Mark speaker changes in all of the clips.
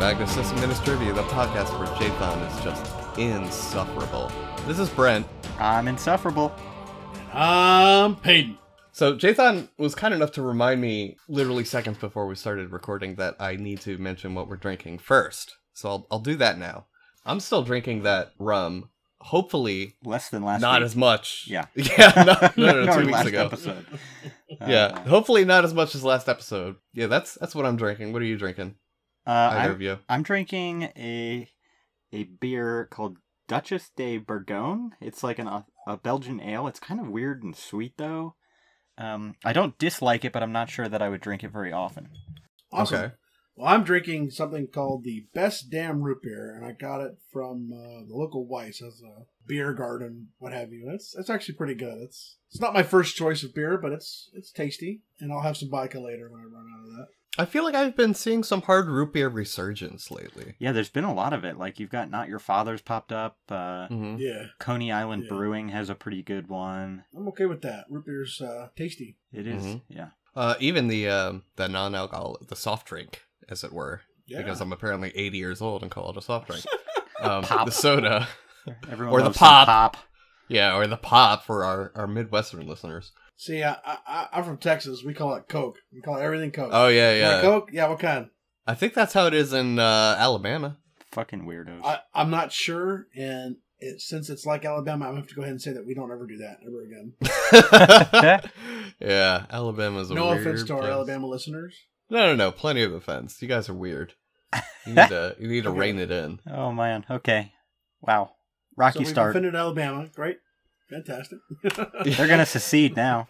Speaker 1: back to System Trivia, the podcast where Jathan is just insufferable. This is Brent.
Speaker 2: I'm insufferable.
Speaker 3: I'm Peyton.
Speaker 1: So Jathan was kind enough to remind me literally seconds before we started recording that I need to mention what we're drinking first. So I'll, I'll do that now. I'm still drinking that rum. Hopefully,
Speaker 2: Less than last
Speaker 1: not
Speaker 2: week.
Speaker 1: as much.
Speaker 2: Yeah.
Speaker 1: Yeah, no, no, no, two weeks ago.
Speaker 2: episode.
Speaker 1: Yeah,
Speaker 2: Uh,
Speaker 1: hopefully not as much as last episode. Yeah, that's that's what I'm drinking. What are you drinking?
Speaker 2: Uh,
Speaker 1: Either
Speaker 2: I'm,
Speaker 1: of you?
Speaker 2: I'm drinking a a beer called Duchesse de Bourgogne. It's like an, a, a Belgian ale. It's kind of weird and sweet though. Um, I don't dislike it, but I'm not sure that I would drink it very often.
Speaker 3: Awesome.
Speaker 1: Okay.
Speaker 3: Well, I'm drinking something called the Best Damn Root Beer, and I got it from uh, the local Weiss as a beer garden, what have you. It's it's actually pretty good. It's it's not my first choice of beer, but it's it's tasty, and I'll have some vodka later when I run out of that.
Speaker 1: I feel like I've been seeing some hard root beer resurgence lately.
Speaker 2: Yeah, there's been a lot of it. Like you've got Not Your Father's popped up. Uh,
Speaker 1: hmm
Speaker 3: Yeah,
Speaker 2: Coney Island
Speaker 3: Yeah.
Speaker 2: Brewing has a pretty good one.
Speaker 3: I'm okay with that. Root beer's uh, tasty.
Speaker 2: It is,
Speaker 1: Mhm.
Speaker 2: yeah.
Speaker 1: Uh, even the um, the non-alcoholic, the soft drink, as it were,
Speaker 3: Yeah.
Speaker 1: because I'm apparently 80 years old and call it a soft drink. Um,
Speaker 2: Pop.
Speaker 1: The soda,
Speaker 2: Everyone
Speaker 1: Or the
Speaker 2: loves some
Speaker 1: pop.
Speaker 2: pop.
Speaker 1: yeah, or the pop for our our Midwestern listeners.
Speaker 3: See, I, I, I'm from Texas. We call it Coke. We call everything Coke.
Speaker 1: Oh yeah,
Speaker 3: You want
Speaker 1: yeah.
Speaker 3: Coke? Yeah, what kind?
Speaker 1: I think that's how it is in uh, Alabama.
Speaker 2: Fucking weirdos.
Speaker 3: I, I'm not sure, and it, since it's like Alabama, I'm gonna have to go ahead and say that we don't ever do that ever again.
Speaker 1: yeah, Alabama's a
Speaker 3: no
Speaker 1: weird
Speaker 3: offense to our
Speaker 1: place.
Speaker 3: Alabama listeners.
Speaker 1: No, no, no. Plenty of offense. You guys are weird. You need to you need to
Speaker 3: Okay.
Speaker 1: rein it in.
Speaker 2: oh man. Okay. Wow. Rocky
Speaker 3: so we've
Speaker 2: start.
Speaker 3: offended Alabama. Great, fantastic,
Speaker 2: They're gonna secede now.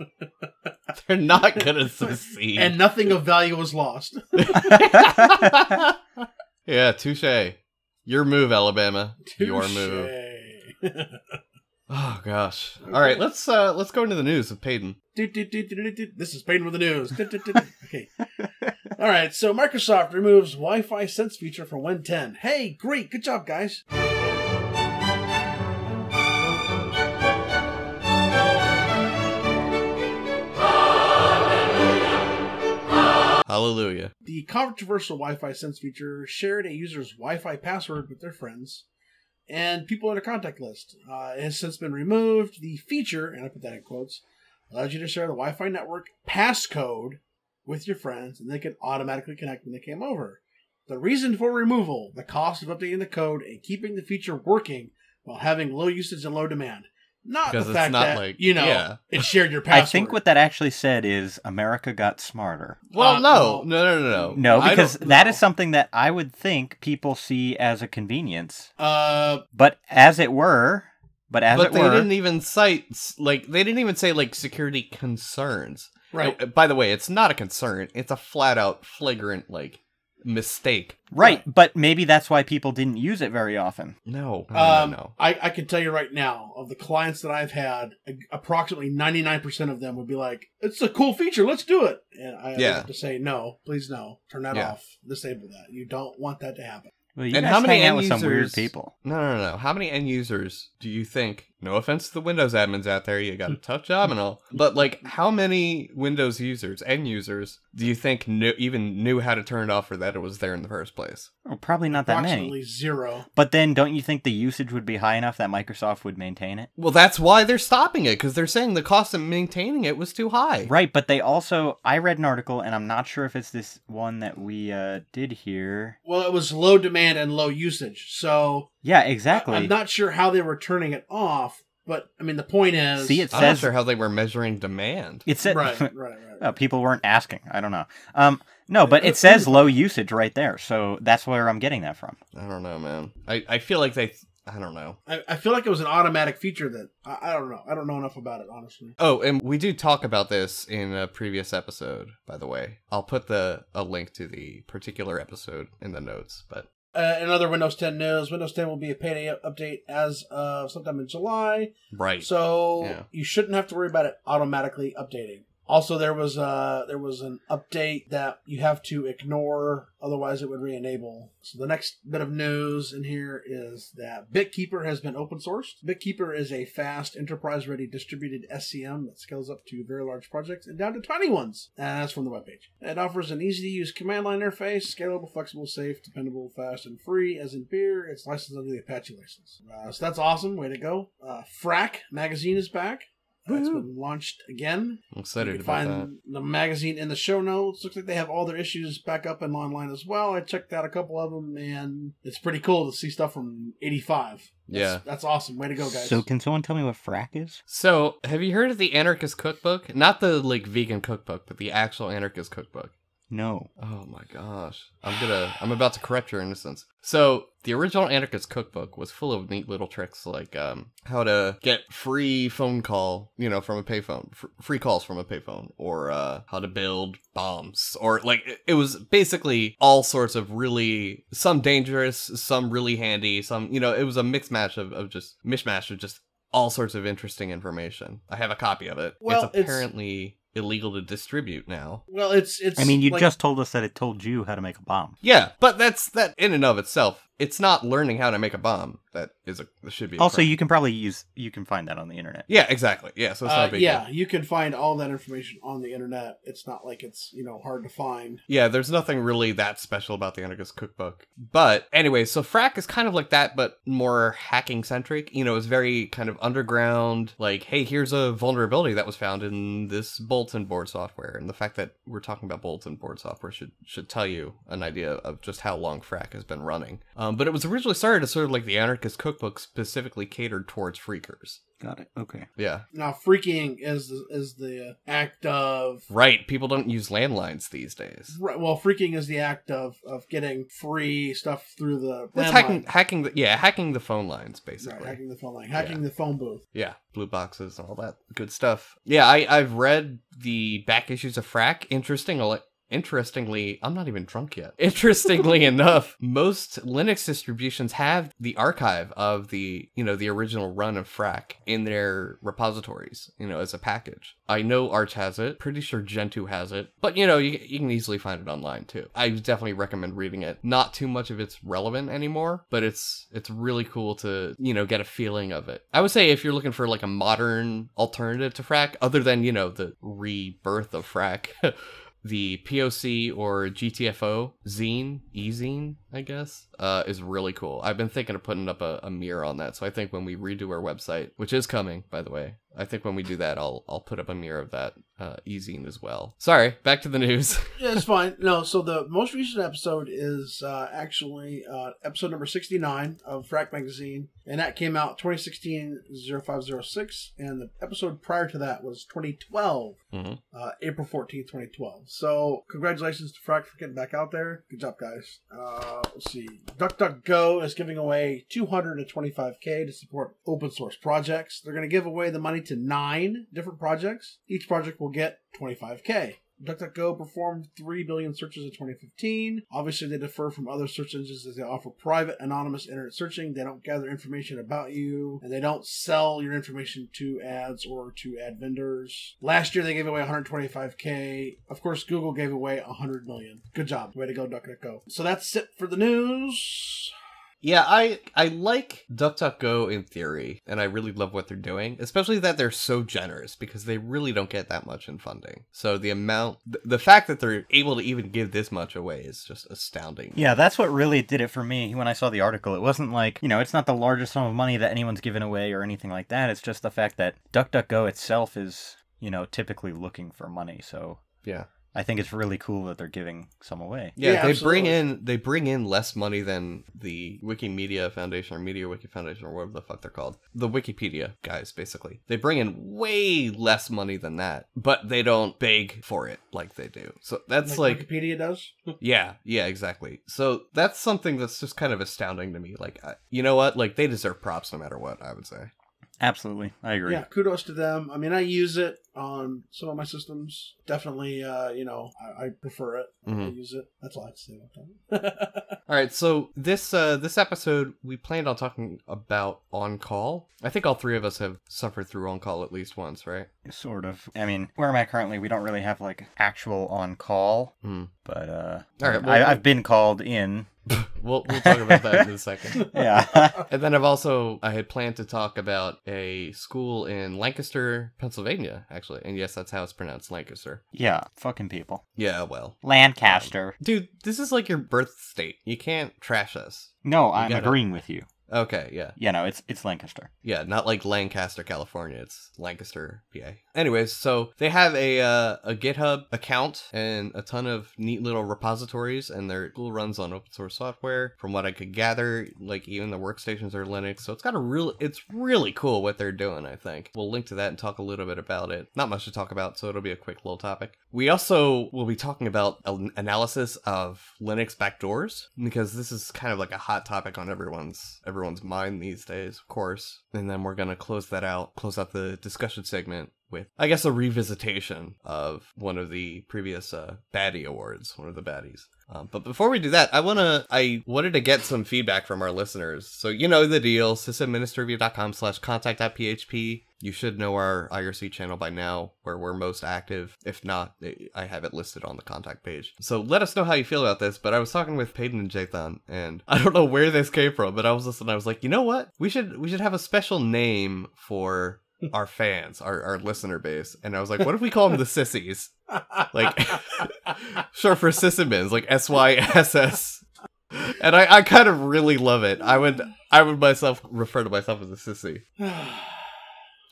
Speaker 1: They're not gonna succeed.
Speaker 3: and nothing of value was lost.
Speaker 1: yeah, touche. Your move, Alabama. Your move. Oh gosh. All right, let's uh let's go into the news with
Speaker 3: do, do. This is Peyton with the news. Okay. All right. So Microsoft removes Wi-Fi Sense feature from Win 10. Hey, great, good job, guys.
Speaker 1: Hallelujah.
Speaker 3: The controversial Wi-Fi Sense feature shared a user's Wi-Fi password with their friends and people in a contact list. Uh, it has since been removed. The feature, and I put that in quotes, allows you to share the Wi-Fi network passcode with your friends, and they can automatically connect when they came over. The reason for removal: the cost of updating the code and keeping the feature working while having low usage and low demand. Not
Speaker 1: Because
Speaker 3: the
Speaker 1: it's
Speaker 3: fact
Speaker 1: not
Speaker 3: that
Speaker 1: like-
Speaker 3: you know
Speaker 1: yeah.
Speaker 3: it shared your password.
Speaker 2: I think what that actually said is America got smarter.
Speaker 1: Well,
Speaker 3: Uh,
Speaker 1: no,
Speaker 3: no.
Speaker 1: no, no, no, no.
Speaker 2: No, because
Speaker 1: don't-
Speaker 2: that
Speaker 3: no.
Speaker 2: is something that I would think people see as a convenience.
Speaker 3: Uh,
Speaker 2: But as it were, but as
Speaker 1: but
Speaker 2: it
Speaker 1: they
Speaker 2: were,
Speaker 1: didn't even cite like they didn't even say like security concerns.
Speaker 3: right.
Speaker 1: Uh, By the way, it's not a concern. It's a flat out flagrant like mistake.
Speaker 2: right, but maybe that's why people didn't use it very often.
Speaker 1: No, no,
Speaker 3: Um,
Speaker 1: no, no.
Speaker 3: I, I can tell you right now, of the clients that I've had, approximately 99% of them would be like, it's a cool feature, let's do it. And I
Speaker 1: Yeah.
Speaker 3: have to say, no, please no. Turn that
Speaker 1: Yeah.
Speaker 3: off. Disable that. You don't want that to happen.
Speaker 2: Well, you
Speaker 1: And
Speaker 2: guys
Speaker 1: how many end
Speaker 2: with some weird
Speaker 1: users-
Speaker 2: people.
Speaker 1: No, no, no. How many end users do you think? No offense to the Windows admins out there, you got a tough job and all, but like, how many Windows users, end users, do you think knew, even knew how to turn it off or that it was there in the first place?
Speaker 2: Oh, probably not that many.
Speaker 3: Approximately zero.
Speaker 2: But then, don't you think the usage would be high enough that Microsoft would maintain it?
Speaker 1: Well, that's why they're stopping it because they're saying the cost of maintaining it was too high.
Speaker 2: Right, but they also I read an article and I'm not sure if it's this one that we uh did here.
Speaker 3: Well, it was low demand and low usage. So
Speaker 2: Yeah, exactly.
Speaker 3: I'm not sure how they were turning it off, but I mean, the point is.
Speaker 2: See, it
Speaker 1: I'm not
Speaker 2: says
Speaker 1: sure how they were measuring demand.
Speaker 2: it said
Speaker 3: Right, right, right.
Speaker 2: Oh, people weren't asking. I don't know. Um no, but it says low usage right there. So that's where I'm getting that from.
Speaker 1: I don't know, man. I, I feel like they. I don't know.
Speaker 3: I, I feel like it was an automatic feature that. I, I don't know. I don't know enough about it, honestly.
Speaker 1: Oh, and we do talk about this in a previous episode, by the way. I'll put the a link to the particular episode in the notes, but
Speaker 3: Uh, in other Windows 10 news, Windows 10 will be a payday update as of sometime in July.
Speaker 1: right.
Speaker 3: So
Speaker 1: Yeah.
Speaker 3: you shouldn't have to worry about it automatically updating. Also, there was uh there was an update that you have to ignore, otherwise it would re-enable. So the next bit of news in here is that BitKeeper has been open sourced. BitKeeper is a fast, enterprise-ready distributed SCM that scales up to very large projects and down to tiny ones. And that's from the webpage. It offers an easy-to-use command line interface, scalable, flexible, safe, dependable, fast, and free. As in beer, it's licensed under the Apache license. Uh, so that's awesome. Way to go. Uh, Phrack magazine is back. It's been launched again.
Speaker 1: I'm
Speaker 3: You
Speaker 1: excited
Speaker 3: can
Speaker 1: about
Speaker 3: find
Speaker 1: that.
Speaker 3: the magazine in the show notes. Looks like they have all their issues back up and online as well. I checked out a couple of them, and it's pretty cool to see stuff from '85. That's,
Speaker 1: Yeah.
Speaker 3: that's awesome. Way to go, guys!
Speaker 2: So, can someone tell me what Phrack is?
Speaker 1: So, have you heard of the Anarchist Cookbook? Not the like vegan cookbook, but the actual Anarchist Cookbook.
Speaker 2: No.
Speaker 1: Oh my gosh. I'm gonna I'm about to correct your innocence. So the original Anarchist cookbook was full of neat little tricks like um how to get free phone call, you know, from a payphone, fr- free calls from a payphone, or uh how to build bombs, or like it- it was basically all sorts of really some dangerous, some really handy, some you know, it was a mixed match of, of just mishmash of just all sorts of interesting information. I have a copy of it.
Speaker 3: Well,
Speaker 1: it's
Speaker 3: it's-
Speaker 1: apparently illegal to distribute now.
Speaker 3: well, it's it's.
Speaker 2: I mean, you
Speaker 3: like-
Speaker 2: just told us that it told you how to make a bomb.
Speaker 1: Yeah, but that's that in and of itself. It's not learning how to make a bomb that is a that should be. A
Speaker 2: Also,
Speaker 1: crime.
Speaker 2: you can probably use you can find that on the internet.
Speaker 1: yeah, exactly. Yeah, so it's not
Speaker 3: Uh,
Speaker 1: a big
Speaker 3: yeah,
Speaker 1: deal.
Speaker 3: you can find all that information on the internet. It's not like it's you know hard to find.
Speaker 1: Yeah, there's nothing really that special about the Anarchist Cookbook. But anyway, so Phrack is kind of like that, but more hacking centric. You know, it's very kind of underground. Like, hey, here's a vulnerability that was found in this bulletin board software, and the fact that we're talking about bulletin board software should should tell you an idea of just how long Phrack has been running. Um, but it was originally started as sort of like the Anarchist Cookbook, specifically catered towards phreakers.
Speaker 2: Got it. Okay.
Speaker 1: Yeah,
Speaker 3: Now, phreaking is the, is the act of
Speaker 1: right. People don't use landlines these days.
Speaker 3: Right, well, phreaking is the act of, of getting free stuff through the
Speaker 1: It's
Speaker 3: landline.
Speaker 1: hacking, hacking the yeah, hacking the phone lines
Speaker 3: Right,
Speaker 1: basically.
Speaker 3: hacking the phone line, hacking the phone booth.
Speaker 1: Yeah, blue boxes and all that good stuff. Yeah, I I've read the back issues of Phrack. Interesting. Interestingly, I'm not even drunk yet. Interestingly enough, most Linux distributions have the archive of the, you know, the original run of Phrack in their repositories, you know, as a package. I know Arch has it, pretty sure Gentoo has it, but you know, you, you can easily find it online too. I definitely recommend reading it. Not too much of it's relevant anymore, but it's it's really cool to, you know, get a feeling of it. I would say if you're looking for like a modern alternative to Phrack, other than, you know, the rebirth of Phrack, the POC or GTFO zine, e-zine, I guess, uh, is really cool. I've been thinking of putting up a, a mirror on that. So I think when we redo our website, which is coming, by the way, I think when we do that, I'll I'll put up a mirror of that uh, e-zine as well. Sorry, back to the news.
Speaker 3: Yeah, it's fine. No, so the most recent episode is uh, actually uh, episode number 69 of Phrack Magazine, and that came out 2016-0506, and the episode prior to that was 2012,
Speaker 1: Mhm.
Speaker 3: uh, April 14th, 2012. So, congratulations to Phrack for getting back out there. Good job, guys. Uh, let's see. DuckDuckGo is giving away 225k to support open source projects. They're going to give away the money to nine different projects. Each project will get 25k. DuckDuckGo performed 3 billion searches in 2015. Obviously, they differ from other search engines as they offer private, anonymous internet searching. They don't gather information about you, and they don't sell your information to ads or to ad vendors. Last year, they gave away 125k. Of course, Google gave away 100 million. Good job. Way to go, DuckDuckGo. So that's it for the news.
Speaker 1: Yeah, I I like DuckDuckGo in theory, and I really love what they're doing, especially that they're so generous because they really don't get that much in funding. So the amount, th- the fact that they're able to even give this much away is just astounding.
Speaker 2: Yeah, that's what really did it for me when I saw the article. It wasn't like, you know, it's not the largest sum of money that anyone's given away or anything like that. It's just the fact that DuckDuckGo itself is, you know, typically looking for money. So
Speaker 1: Yeah.
Speaker 2: I think it's really cool that they're giving some away.
Speaker 1: Yeah,
Speaker 3: Yeah,
Speaker 1: they
Speaker 3: absolutely.
Speaker 1: bring in they bring in less money than the Wikimedia Foundation or Media Wiki Foundation or whatever the fuck they're called. The Wikipedia guys, basically. They bring in way less money than that, but they don't beg for it like they do. So that's like,
Speaker 3: Wikipedia does.
Speaker 1: yeah, yeah, exactly. So that's something that's just kind of astounding to me. Like, I, you know what? Like they deserve props no matter what. I would say.
Speaker 2: Absolutely, I agree.
Speaker 3: Yeah, kudos to them. I mean, I use it on some of my systems. Definitely, uh, you know, I, I prefer it. I
Speaker 1: Mhm.
Speaker 3: use it. That's all I have to say about that.
Speaker 1: All right, so this uh, this episode we planned on talking about on call. I think all three of us have suffered through on call at least once, right?
Speaker 2: Sort of. I mean, where am I currently? We don't really have like actual on call,
Speaker 1: Hmm.
Speaker 2: but uh,
Speaker 1: All right, well-
Speaker 2: I, I've been called in.
Speaker 1: We'll we'll talk about that in a second.
Speaker 2: Yeah.
Speaker 1: And then I've also I had planned to talk about a school in Lancaster, Pennsylvania, actually. And yes, that's how it's pronounced, Lancaster.
Speaker 2: yeah. Fucking people.
Speaker 1: Yeah, well.
Speaker 2: Lancaster.
Speaker 1: Um, dude, this is like your birth state. You can't trash us.
Speaker 2: No, I'm
Speaker 1: gotta-
Speaker 2: agreeing with you.
Speaker 1: Okay, yeah.
Speaker 2: Yeah, no, it's it's Lancaster.
Speaker 1: Yeah, not like Lancaster, California. It's Lancaster, PA. Anyways, so they have a uh, a GitHub account and a ton of neat little repositories, and their tool runs on open source software. From what I could gather, like even the workstations are Linux, so it's got a real. It's really cool what they're doing. I think we'll link to that and talk a little bit about it. Not much to talk about, so it'll be a quick little topic. We also will be talking about an analysis of Linux backdoors because this is kind of like a hot topic on everyone's everyone's mind these days, of course. And then we're gonna close that out, close out the discussion segment with, I guess, a revisitation of one of the previous uh, baddie awards, one of the baddies. Um, but before we do that, I wanna I wanted to get some feedback from our listeners. So you know the deal, sysadministrivia.com slash contact.php. You should know our IRC channel by now, where we're most active. If not, I have it listed on the contact page. So let us know how you feel about this. But I was talking with Peyton and Jathan, and I don't know where this came from, but I was listening. I was like, you know what? We should we should have a special name for our fans, our, our listener base. And I was like, what if we call them the sissies? Like, sure, for Syssimins, like S Y S S. And I, I kind of really love it. I would I would myself refer to myself as a sissy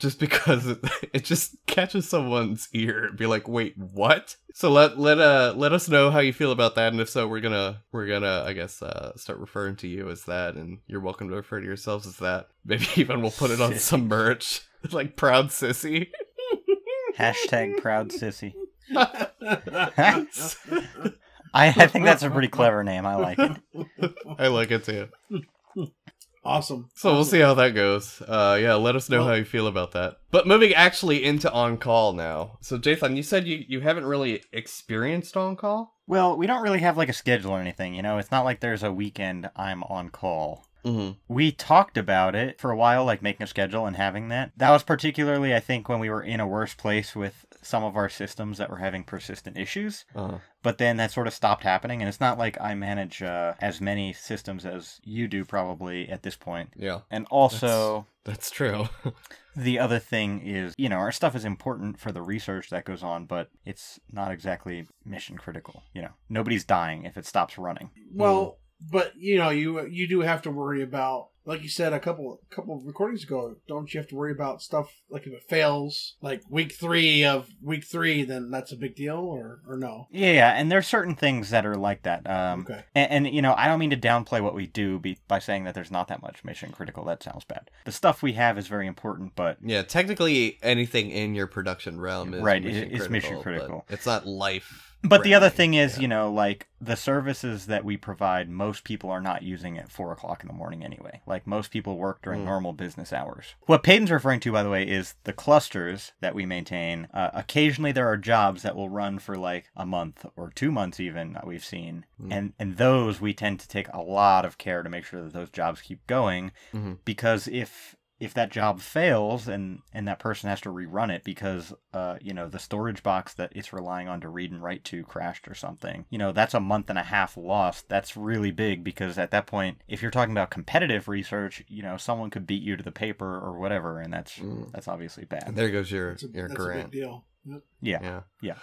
Speaker 1: just because it, it just catches someone's ear and be like, wait, what? So let let uh let us know how you feel about that, and if so, we're gonna we're gonna I guess uh start referring to you as that, and you're welcome to refer to yourselves as that. Maybe even we'll put it on some merch, like proud sissy.
Speaker 2: Hashtag proud sissy. I, I think that's a pretty clever name. I like it.
Speaker 1: I like it too.
Speaker 3: awesome.
Speaker 1: So we'll see how that goes. Uh, yeah, let us know
Speaker 3: Well-
Speaker 1: how you feel about that. But moving actually into on call now. So Jathan, you said you you haven't really experienced on call.
Speaker 2: Well, we don't really have like a schedule or anything, you know? It's not like there's a weekend I'm on call.
Speaker 1: Mm-hmm.
Speaker 2: We talked about it for a while, like making a schedule and having that. That was particularly, I think, when we were in a worse place with some of our systems that were having persistent issues.
Speaker 1: Uh,
Speaker 2: But then that sort of stopped happening, and it's not like I manage uh, as many systems as you do, probably at this point.
Speaker 1: yeah,
Speaker 2: And also,
Speaker 1: that's true.
Speaker 2: the other thing is, you know, our stuff is important for the research that goes on, but it's not exactly mission critical. You know, nobody's dying if it stops running.
Speaker 3: Well, but you know, you you do have to worry about, like you said a couple couple of recordings ago. Don't you have to worry about stuff like if it fails, like week three of week three, then that's a big deal, or or no?
Speaker 2: Yeah, yeah, and there's certain things that are like that. Um,
Speaker 3: Okay.
Speaker 2: and, and you know, I don't mean to downplay what we do be, by saying that there's not that much mission critical. That sounds bad. The stuff we have is very important, but
Speaker 1: yeah, technically anything in your production realm is
Speaker 2: Right,
Speaker 1: mission
Speaker 2: it- it's mission critical.
Speaker 1: It's not life.
Speaker 2: But the other thing is,
Speaker 1: Yeah.
Speaker 2: you know, like the services that we provide, most people are not using at four o'clock in the morning anyway. Like most people work during
Speaker 1: Mm.
Speaker 2: normal business hours. What Peyton's referring to, by the way, is the clusters that we maintain. Uh, occasionally, there are jobs that will run for like a month or two months, even that we've seen,
Speaker 1: Mm.
Speaker 2: and and those we tend to take a lot of care to make sure that those jobs keep going,
Speaker 1: Mhm.
Speaker 2: because if if that job fails and and that person has to rerun it because uh you know the storage box that it's relying on to read and write to crashed or something you know that's a month and a half lost that's really big because at that point if you're talking about competitive research you know someone could beat you to the paper or whatever and that's
Speaker 1: Mm.
Speaker 2: that's obviously bad
Speaker 1: And there goes your
Speaker 3: That's a,
Speaker 1: your
Speaker 3: that's a big
Speaker 1: grant.
Speaker 3: deal. Yep.
Speaker 2: yeah
Speaker 1: Yeah.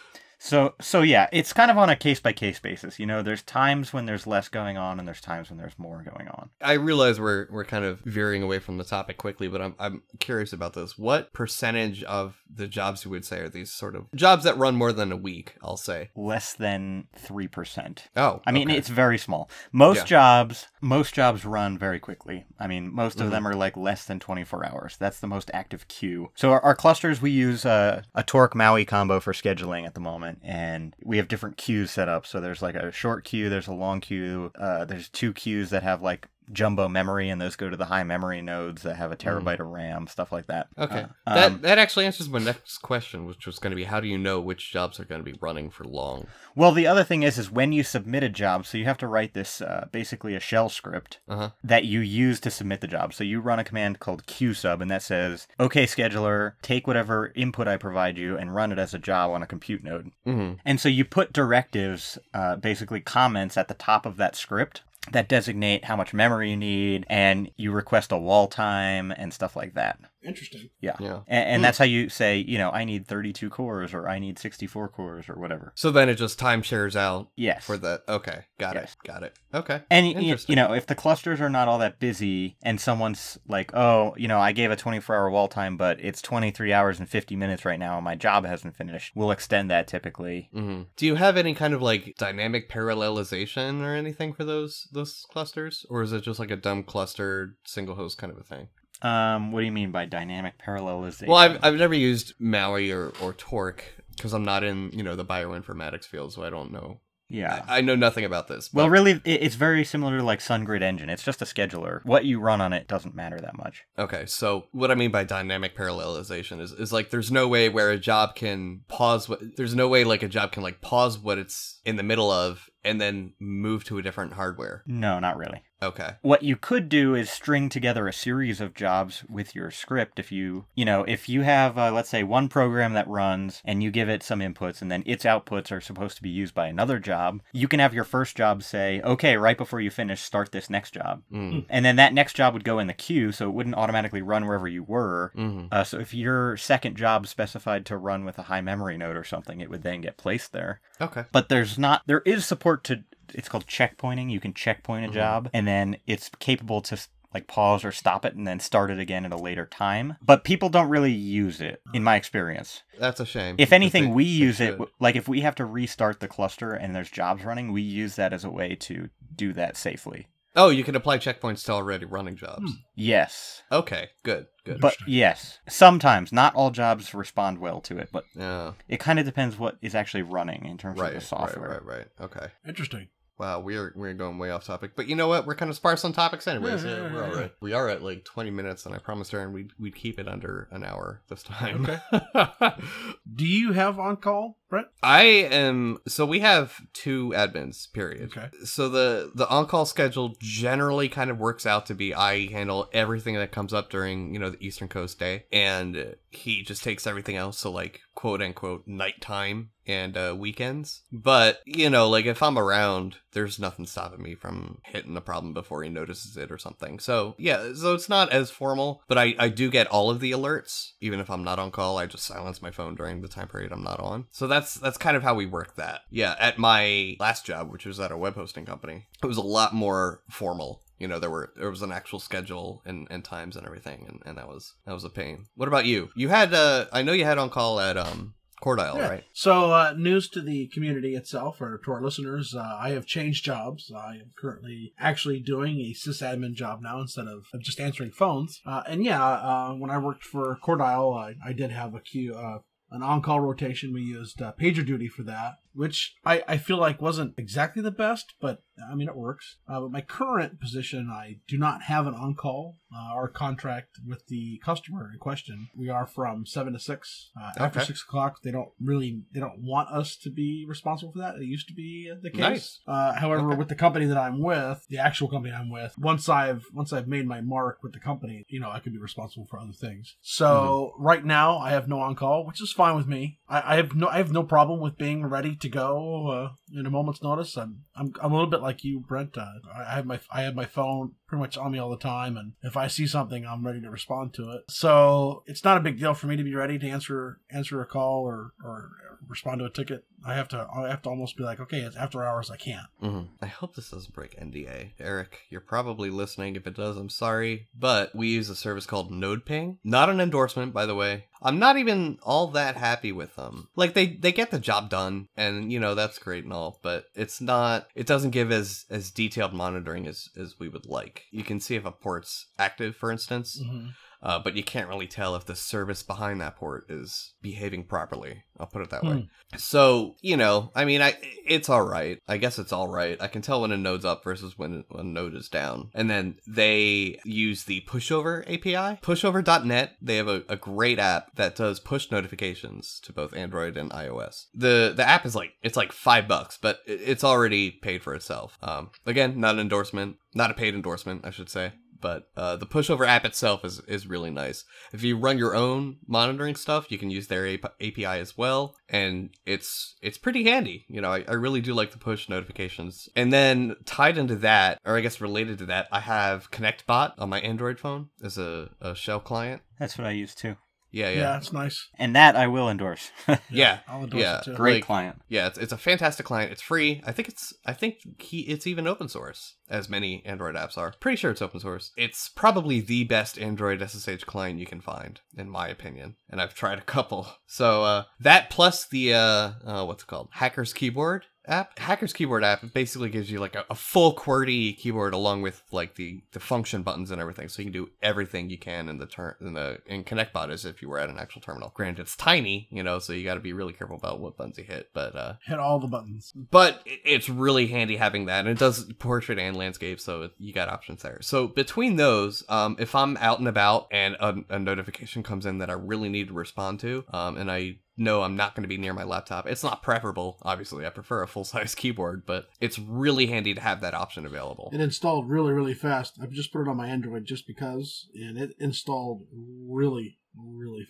Speaker 2: So so yeah it's kind of on a case by case basis you know there's times when there's less going on and there's times when there's more going on
Speaker 1: I realize we're we're kind of veering away from the topic quickly, but I'm I'm curious about this. What percentage of the jobs you would say are these sort of jobs that run more than a week? I'll say.
Speaker 2: less than 3%
Speaker 1: Oh,
Speaker 2: I mean,
Speaker 1: okay.
Speaker 2: it's very small. Most
Speaker 1: Yeah.
Speaker 2: jobs, most jobs run very quickly. I mean, most of
Speaker 1: Mhm.
Speaker 2: them are like less than 24 hours. That's the most active queue. So our, our clusters, we use uh, a Torque Maui combo for scheduling at the moment, and we have different queues set up. So there's like a short queue, there's a long queue, uh, there's two queues that have like jumbo memory, and those go to the high memory nodes that have a terabyte of RAM, stuff like that.
Speaker 1: Okay.
Speaker 2: Uh,
Speaker 1: that
Speaker 2: um,
Speaker 1: that actually answers my next question, which was going to be how do you know which jobs are going to be running for long?
Speaker 2: Well, the other thing is, is when you submit a job, so you have to write this uh, basically a shell script
Speaker 1: Uh-huh.
Speaker 2: that you use to submit the job. So you run a command called qsub, and that says, "Okay, scheduler, take whatever input I provide you and run it as a job on a compute node."
Speaker 1: Mhm.
Speaker 2: And so you put directives, uh, basically comments at the top of that script that designate how much memory you need, and you request a wall time and stuff like that.
Speaker 3: Interesting.
Speaker 2: Yeah.
Speaker 1: Yeah.
Speaker 2: And, and
Speaker 1: Hmm.
Speaker 2: that's how you say, you know, I need 32 cores or I need 64 cores or whatever.
Speaker 1: So then it just time shares out
Speaker 2: Yes.
Speaker 1: for the Okay, got
Speaker 2: Yes.
Speaker 1: it. Got it. Okay.
Speaker 2: And y- y- you know, if the clusters are not all that busy, and someone's like, "Oh, you know, I gave a 24-hour wall time, but it's 23 hours and 50 minutes right now, and my job hasn't finished," we'll extend that typically.
Speaker 1: hmm Do you have any kind of like dynamic parallelization or anything for those those clusters, or is it just like a dumb clustered single host kind of a thing?
Speaker 2: Um, what do you mean by dynamic parallelization?
Speaker 1: Well, I've I've never used Maui or or Torque because I'm not in you know the bioinformatics field, so I don't know.
Speaker 2: yeah.
Speaker 1: I, I know nothing about this.
Speaker 2: well, really, it- it's very similar to like SunGrid Engine. It's just a scheduler. What you run on it doesn't matter that much.
Speaker 1: Okay, so what I mean by dynamic parallelization is, is like there's no way where a job can pause what there's no way like a job can like pause what it's in the middle of and then move to a different hardware.
Speaker 2: No, not really.
Speaker 1: Okay.
Speaker 2: What you could do is string together a series of jobs with your script. If you, you know, if you have, uh, let's say, one program that runs and you give it some inputs and then its outputs are supposed to be used by another job, you can have your first job say, okay, right before you finish, start this next job.
Speaker 1: Mm.
Speaker 2: And then that next job would go in the queue, so it wouldn't automatically run wherever you were.
Speaker 1: hmm
Speaker 2: Uh, so if your second job specified to run with a high memory node or something, it would then get placed there.
Speaker 1: Okay.
Speaker 2: But there's not, there is support to, it's called checkpointing. You can checkpoint a
Speaker 1: Mhm.
Speaker 2: job and then it's capable to like pause or stop it and then start it again at a later time. But people don't really use it, in my experience.
Speaker 1: That's a shame.
Speaker 2: If anything,
Speaker 1: they-
Speaker 2: we use it, like if we have to restart the cluster and there's jobs running, we use that as a way to do that safely.
Speaker 1: Oh, you can apply checkpoints to already running jobs.
Speaker 3: Hmm.
Speaker 2: Yes.
Speaker 1: Okay, good, good.
Speaker 2: But yes, sometimes not all jobs respond well to it, but
Speaker 1: yeah,
Speaker 2: it kind of depends what is actually running in terms
Speaker 1: right,
Speaker 2: of the software.
Speaker 1: right, right, right. Okay.
Speaker 3: Interesting.
Speaker 1: Wow, we're we're going way off topic, but you know what? We're kind of sparse on topics, anyways.
Speaker 3: Yeah,
Speaker 1: we're all right. We are at like twenty minutes, and I promised Aaron we'd we'd keep it under an hour this time.
Speaker 3: Okay. Do you have on call, Brent?
Speaker 1: I am so we have two admins, period.
Speaker 3: Okay.
Speaker 1: So the the on-call schedule generally kind of works out to be I handle everything that comes up during, you know, the Eastern Coast day and he just takes everything else so like quote unquote nighttime and uh weekends. But, you know, like if I'm around, there's nothing stopping me from hitting the problem before he notices it or something. So, yeah, so it's not as formal, but I I do get all of the alerts even if I'm not on call. I just silence my phone during the time period I'm not on. So that's that's that's kind of how we work that. Yeah, at my last job, which was at a web hosting company, it was a lot more formal. You know, there were there was an actual schedule and, and times and everything, and, and that was that was a pain. What about you? You had uh I know you had on call at um Cordile,
Speaker 3: Yeah.
Speaker 1: right?
Speaker 3: So, uh, news to the community itself or to our listeners, uh, I have changed jobs. I am currently actually doing a sysadmin job now instead of of just answering phones. Uh, and yeah, uh, when I worked for Cordile, I, I did have a queue, uh, an on-call rotation. We used uh, PagerDuty for that, which I, I feel like wasn't exactly the best, but I mean it works. Uh, but my current position, I do not have an on-call. Uh, our contract with the customer in question, we are from seven to six. Uh, After six o'clock, they don't really they don't want us to be responsible for that. It used to be the case.
Speaker 1: Nice.
Speaker 3: Uh, however,
Speaker 1: Okay.
Speaker 3: with the company that I'm with, the actual company I'm with, once I've once I've made my mark with the company, you know, I could be responsible for other things. So right now, I have no on call, which is fine with me. I, I have no I have no problem with being ready to go uh, in a moment's notice. I'm I'm I'm a little bit like you, Brent. Uh, I I have my I have my phone pretty much on me all the time, and if I see something, I'm ready to respond to it. So it's not a big deal for me to be ready to answer answer a call or or respond to a ticket. I have to I have to almost be like, okay, it's after hours. I can't.
Speaker 1: hmm I hope this doesn't break NDA. Eric, you're probably listening. If it does, I'm sorry. But we use a service called NodePing. Not an endorsement, by the way. I'm not even all that happy with them. Like they they get the job done, and you know that's great and all, but it's not. It doesn't give as as detailed monitoring as as we would like. You can see if a port's active, for instance.
Speaker 3: Mm-hmm.
Speaker 1: Uh, but you can't really tell if the service behind that port is behaving properly. I'll put it that
Speaker 3: Hmm.
Speaker 1: way. So you know, I mean, I it's all right. I guess it's all right. I can tell when a node's up versus when a node is down. And then they use the pushover API, pushover.net. They have a, a great app that does push notifications to both Android and iOS. The the app is like it's like five bucks, but it's already paid for itself. Um, again, not an endorsement, not a paid endorsement, I should say. But uh, the pushover app itself is, is really nice. If you run your own monitoring stuff, you can use their API as well, and it's it's pretty handy. You know, I, I really do like the push notifications. And then tied into that, or I guess related to that, I have ConnectBot on my Android phone as a, a shell client.
Speaker 2: That's what I use too.
Speaker 1: Yeah,
Speaker 3: Yeah,
Speaker 1: yeah,
Speaker 3: it's nice.
Speaker 2: And that I will endorse.
Speaker 1: yeah.
Speaker 3: I'll endorse
Speaker 1: Yeah.
Speaker 3: it too.
Speaker 2: Great
Speaker 1: Like-
Speaker 2: client.
Speaker 1: Yeah, it's, it's a fantastic client. It's free. I think it's I think he it's even open source, as many Android apps are. Pretty sure it's open source. It's probably the best Android SSH client you can find, in my opinion. And I've tried a couple. So uh, that plus the uh, uh, what's it called Hackers Keyboard app. Hackers Keyboard app basically gives you like a, a full QWERTY keyboard along with like the the function buttons and everything, so you can do everything you can in the turn in the in ConnectBot as if you were at an actual terminal. Granted, it's tiny, you know, so you got to be really careful about what buttons you hit, but uh
Speaker 3: Hit all the buttons.
Speaker 1: but it's really handy having that and it does portrait and landscape so you got options there so between those um, if i'm out and about and a, a notification comes in that i really need to respond to um, and i know i'm not going to be near my laptop. It's not preferable obviously. I prefer a full-size keyboard but it's really handy to have that option available.
Speaker 3: It installed really, really fast. I've just put it on my Android just because, and it installed really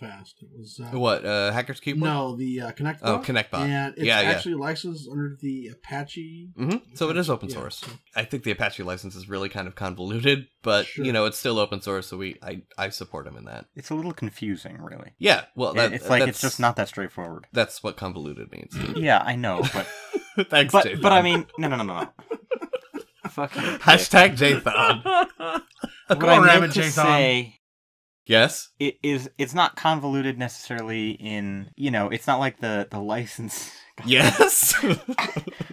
Speaker 3: fast. It was uh,
Speaker 1: what uh hackers keyboard
Speaker 3: no the uh, Connect.
Speaker 1: oh
Speaker 3: Bot,
Speaker 1: connectbot
Speaker 3: and it's
Speaker 1: Yeah, yeah.
Speaker 3: actually licensed under the Apache.
Speaker 1: hmm so it is open
Speaker 3: Yeah,
Speaker 1: source
Speaker 3: so-
Speaker 1: i think the apache license is really kind of convoluted but
Speaker 3: Sure.
Speaker 1: you know it's still open source so we i i support them in that
Speaker 2: It's a little confusing, really.
Speaker 1: yeah well that,
Speaker 2: it's like it's just not that straightforward.
Speaker 1: That's what convoluted means.
Speaker 2: Yeah, I know, but
Speaker 1: Thanks,
Speaker 2: but
Speaker 1: Jathan.
Speaker 2: but I mean, no, no, no, no, no. Fucking
Speaker 1: hashtag Jathan.
Speaker 2: What
Speaker 3: Come
Speaker 2: I
Speaker 3: on,
Speaker 2: meant
Speaker 3: Rabbit
Speaker 2: to say
Speaker 1: yes.
Speaker 2: it is it's not convoluted necessarily in you know it's not like the the license.
Speaker 1: Yes.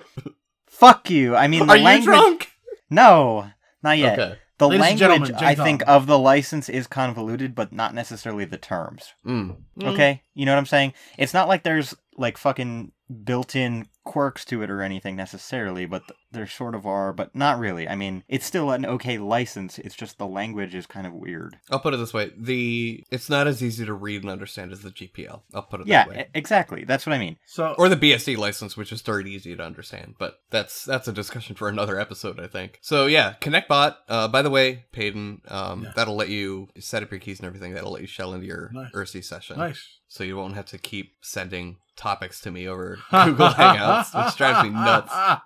Speaker 2: Fuck you. I mean the
Speaker 1: Are you
Speaker 2: language.
Speaker 1: drunk?
Speaker 2: No, not yet.
Speaker 1: Okay.
Speaker 2: The
Speaker 3: Ladies
Speaker 2: language I think of the license is convoluted, but not necessarily the terms.
Speaker 1: Mm.
Speaker 2: Okay, you know what I'm saying? It's not like there's like fucking built-in quirks to it or anything necessarily, but th- there sort of are, but not really. I mean, it's still an okay license. It's just the language is kind of weird.
Speaker 1: I'll put it this way: the it's not as easy to read and understand as the GPL. I'll put it
Speaker 2: Yeah,
Speaker 1: that way.
Speaker 2: e- exactly. That's what I mean.
Speaker 3: So
Speaker 1: Or the BSD license, which is very easy to understand, but that's that's a discussion for another episode, I think. So yeah, ConnectBot. Uh, by the way, Payton, um,
Speaker 3: Yeah.
Speaker 1: that'll let you set up your keys and everything. That'll let you shell into your
Speaker 3: Nice.
Speaker 1: ERC session.
Speaker 3: nice.
Speaker 1: So you won't have to keep sending topics to me over Google Hangouts, which drives me nuts.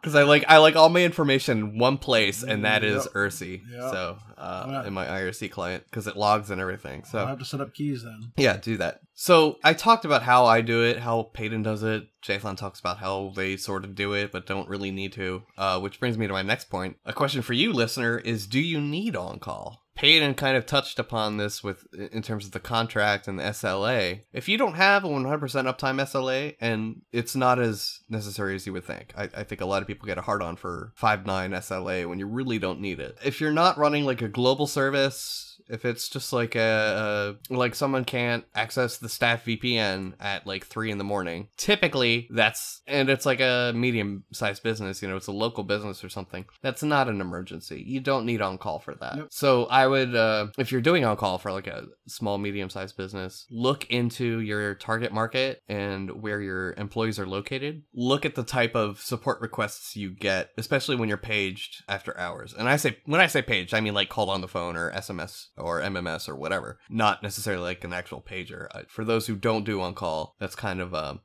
Speaker 1: Because I like I like all my information in one place, and that is
Speaker 3: Yep.
Speaker 1: ERC.
Speaker 3: Yep.
Speaker 1: So uh, in my IRC client, because it logs and everything. So I'll
Speaker 3: have to set up keys then.
Speaker 1: yeah, do that. So I talked about how I do it, how Peyton does it. Jathan talks about how they sort of do it, but don't really need to. Uh, which brings me to my next point. A question for you, listener, is: Do you need on call? Payton kind of touched upon this with in terms of the contract and the SLA. If you don't have a 100% uptime SLA, and it's not as necessary as you would think, I, I think a lot of people get a hard on for 5.9 SLA when you really don't need it. If you're not running like a global service, if it's just like a, a like someone can't access the staff VPN at like three in the morning, typically that's and it's like a medium sized business, you know, it's a local business or something. That's not an emergency. You don't need on call for that. So I would, uh, if you're doing on call for like a small medium sized business, look into your target market and where your employees are located. Look at the type of support requests you get, especially when you're paged after hours. And I say when I say paged, I mean like called on the phone or SMS or MMS or whatever, not necessarily like an actual pager. Uh, For those who don't do on call, that's kind of um,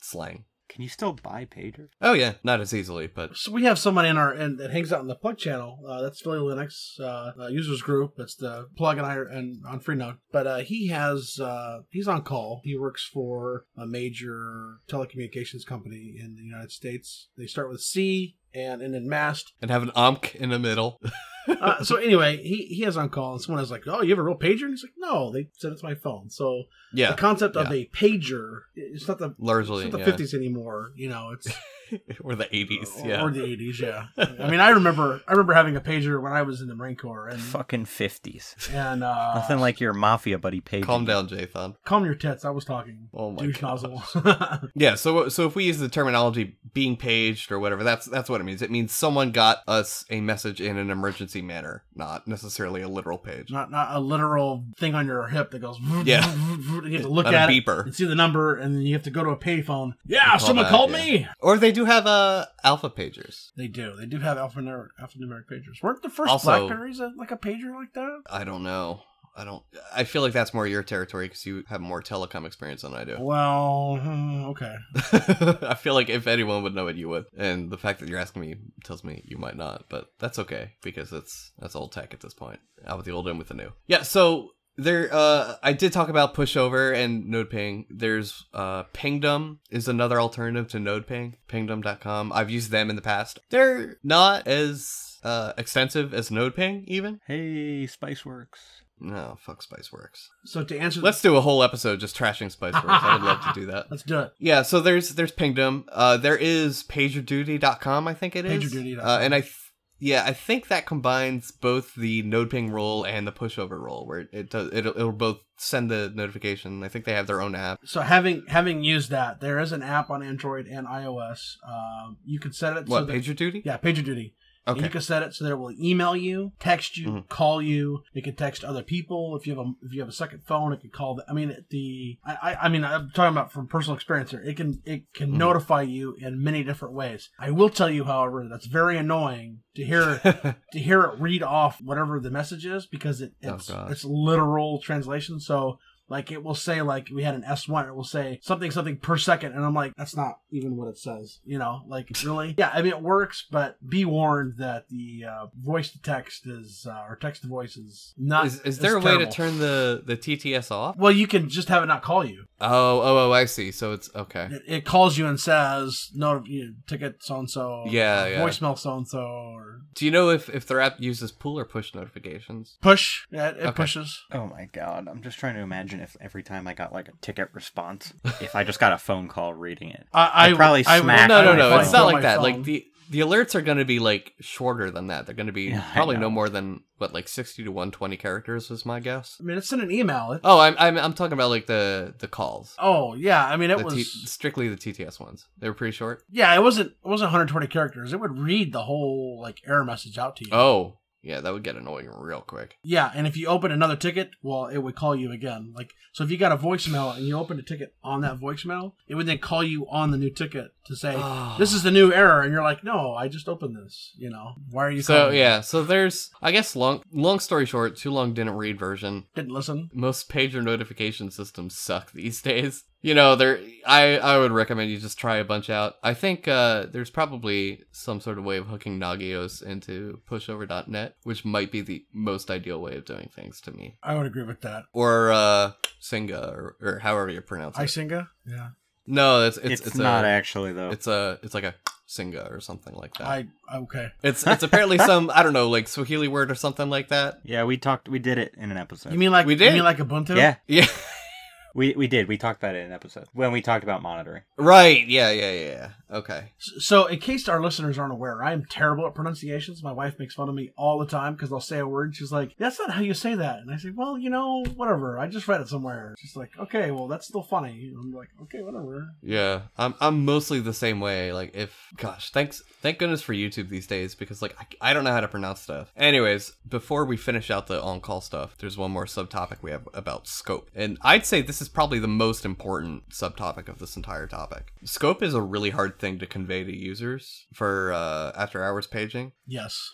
Speaker 1: slang.
Speaker 2: Can you still buy pager?
Speaker 1: Oh yeah, not as easily, but
Speaker 3: So we have someone in our and that hangs out in the plug channel. Uh, that's Philly Linux uh, uh, users group. That's the plug and I and on Freenode. But uh, he has uh, he's on call. He works for a major telecommunications company in the United States. They start with C and end in mast.
Speaker 1: and have an omk in the middle.
Speaker 3: Uh, so anyway, he he has on call, and someone is like, "Oh, you have a real pager?" And he's like, "No, they said it's my phone." So
Speaker 1: yeah,
Speaker 3: the concept of a pager, it's not the
Speaker 1: largely.
Speaker 3: it's not the
Speaker 1: yeah.
Speaker 3: fifties anymore. You know, it's
Speaker 1: or the 80s, yeah.
Speaker 3: or the eighties. Yeah, I mean, I remember I remember having a pager when I was in the Marine Corps, and
Speaker 2: Fucking fifties.
Speaker 3: and uh,
Speaker 2: Nothing like your mafia buddy pager.
Speaker 1: Calm down, Jathan.
Speaker 3: calm your tits. I was talking.
Speaker 1: Oh my
Speaker 3: douche
Speaker 1: God.
Speaker 3: nozzle.
Speaker 1: Yeah, so so if we use the terminology being paged or whatever, that's that's what it means. It means someone got us a message in an emergency manner, not necessarily a literal page.
Speaker 3: not not a literal thing on your hip that goes.
Speaker 1: Yeah.
Speaker 3: you have to look
Speaker 1: Not a
Speaker 3: at it
Speaker 1: beeper.
Speaker 3: and see the number, and then you have to go to a payphone. Yeah,
Speaker 1: call
Speaker 3: someone
Speaker 1: back,
Speaker 3: called
Speaker 1: yeah.
Speaker 3: me.
Speaker 1: Or they do have uh, alpha pagers.
Speaker 3: They do. They do have alphanumeric, alphanumeric pagers. Weren't the first
Speaker 1: Also-
Speaker 3: Blackberries a, like a pager like that?
Speaker 1: I don't know. I don't. I feel like that's more your territory because you have more telecom experience than I do.
Speaker 3: Well, hmm, okay.
Speaker 1: I feel like if anyone would know it, you would. And the fact that you're asking me tells me you might not, but that's okay because it's that's old tech at this point. Out with the old in with the new. Yeah. So there, uh, I did talk about pushover and node ping. There's uh, Pingdom is another alternative to node ping. Pingdom.com. I've used them in the past. They're not as uh, extensive as node ping even.
Speaker 2: Hey, Spiceworks.
Speaker 1: No, fuck Spiceworks.
Speaker 3: So to answer,
Speaker 1: Let's do a whole episode just trashing Spiceworks. I would love to do that.
Speaker 3: let's do it.
Speaker 1: Yeah, so there's there's Pingdom. Uh, there is PagerDuty.com, I think it is.
Speaker 3: PagerDuty.com.
Speaker 1: Uh, and I, th- yeah, I think that combines both the node ping role and the pushover role, where it does it'll, it'll both send the notification. I think they have their own app.
Speaker 3: So having having used that, there is an app on Android and iOS. Um, you can set it.
Speaker 1: What
Speaker 3: so that,
Speaker 1: PagerDuty?
Speaker 3: Yeah, PagerDuty. And
Speaker 1: Okay.
Speaker 3: you can set it so that it will email you, text you,
Speaker 1: Mhm.
Speaker 3: call you. It can text other people. If you have a if you have a second phone, it can call. The, I mean, the I, I mean I'm talking about from personal experience here. It can it can
Speaker 1: Mhm.
Speaker 3: notify you in many different ways. I will tell you, however, that's very annoying to hear to hear it read off whatever the message is because it,
Speaker 1: Oh,
Speaker 3: it's
Speaker 1: gosh.
Speaker 3: it's literal translation. So like it will say like we had an S one, it will say something something per second, and I'm like that's not even what it says. You know, like really? Yeah, I mean it works, but be warned that the uh, voice to text is uh, or text to voice is not.
Speaker 1: is, is there a
Speaker 3: is
Speaker 1: way to turn the the TTS off?
Speaker 3: Well, you can just have it not call you.
Speaker 1: Oh, oh, oh, I see. So it's okay.
Speaker 3: It, it calls you and says no, you know, ticket so and so.
Speaker 1: Yeah, yeah.
Speaker 3: Voicemail so and so or
Speaker 1: Do you know if if their app uses pull or push notifications?
Speaker 3: push. Yeah, it, it
Speaker 1: Okay.
Speaker 3: pushes.
Speaker 2: Oh my god, I'm just trying to imagine if every time I got like a ticket response, if I just got a phone call reading it.
Speaker 3: I,
Speaker 2: I'd probably
Speaker 3: I,
Speaker 2: smack
Speaker 1: no, no, no.
Speaker 2: phone.
Speaker 1: It's not like that.
Speaker 3: phone.
Speaker 1: Like the the alerts are going to be like shorter than that. They're going to be
Speaker 2: Yeah,
Speaker 1: probably no more than what like sixty to one twenty characters was my guess.
Speaker 3: I mean, it's in an email. It,
Speaker 1: Oh, I'm I'm, I'm talking about like the the calls.
Speaker 3: oh yeah, I mean it
Speaker 1: The
Speaker 3: was
Speaker 1: T- strictly the TTS ones. They were pretty short.
Speaker 3: yeah, it wasn't it wasn't 120 characters. It would read the whole like error message out to you.
Speaker 1: Oh, yeah, that would get annoying real quick.
Speaker 3: Yeah, and if you open another ticket, well, it would call you again. Like so, if you got a voicemail and you opened a ticket on that voicemail, it would then call you on the new ticket to say ah. this is the new error, and you're like, no, I just opened this. You know, why are you?
Speaker 1: So
Speaker 3: calling me?
Speaker 1: yeah, so there's I guess long long story short, too long didn't read version.
Speaker 3: didn't listen.
Speaker 1: Most pager notification systems suck these days. You know, there I I would recommend you just try a bunch out. I think uh there's probably some sort of way of hooking Nagios into pushover.net, which might be the most ideal way of doing things to me.
Speaker 3: I would agree with that.
Speaker 1: Or uh Singa or, or however you pronounce it.
Speaker 3: Icinga, yeah.
Speaker 1: no, it's
Speaker 2: It's,
Speaker 1: it's it's,
Speaker 2: not
Speaker 1: a,
Speaker 2: actually though.
Speaker 1: it's a it's like a Singa or something like that.
Speaker 3: I okay.
Speaker 1: It's it's apparently some I don't know like Swahili word or something like that.
Speaker 2: yeah, we talked. We did it in an episode.
Speaker 3: You mean like
Speaker 1: We did?
Speaker 3: You mean like Ubuntu?
Speaker 2: yeah,
Speaker 1: Yeah.
Speaker 2: we we did. We talked about it in an episode when we talked about monitoring.
Speaker 1: right. Yeah. Yeah. Yeah. yeah. Okay.
Speaker 3: So, in case our listeners aren't aware, I am terrible at pronunciations. My wife makes fun of me all the time because I'll say a word. And she's like, "That's not how you say that." And I say, "Well, you know, whatever. I just read it somewhere." She's like, "Okay, well, that's still funny." And I'm like, "Okay, whatever."
Speaker 1: Yeah. I'm I'm mostly the same way. Like if gosh, thanks thank goodness for YouTube these days because like I, I don't know how to pronounce stuff. Anyways, before we finish out the on call stuff, there's one more subtopic we have about scope, and I'd say this is probably the most important subtopic of this entire topic. Scope is a really hard thing to convey to users for uh, after hours paging.
Speaker 3: Yes.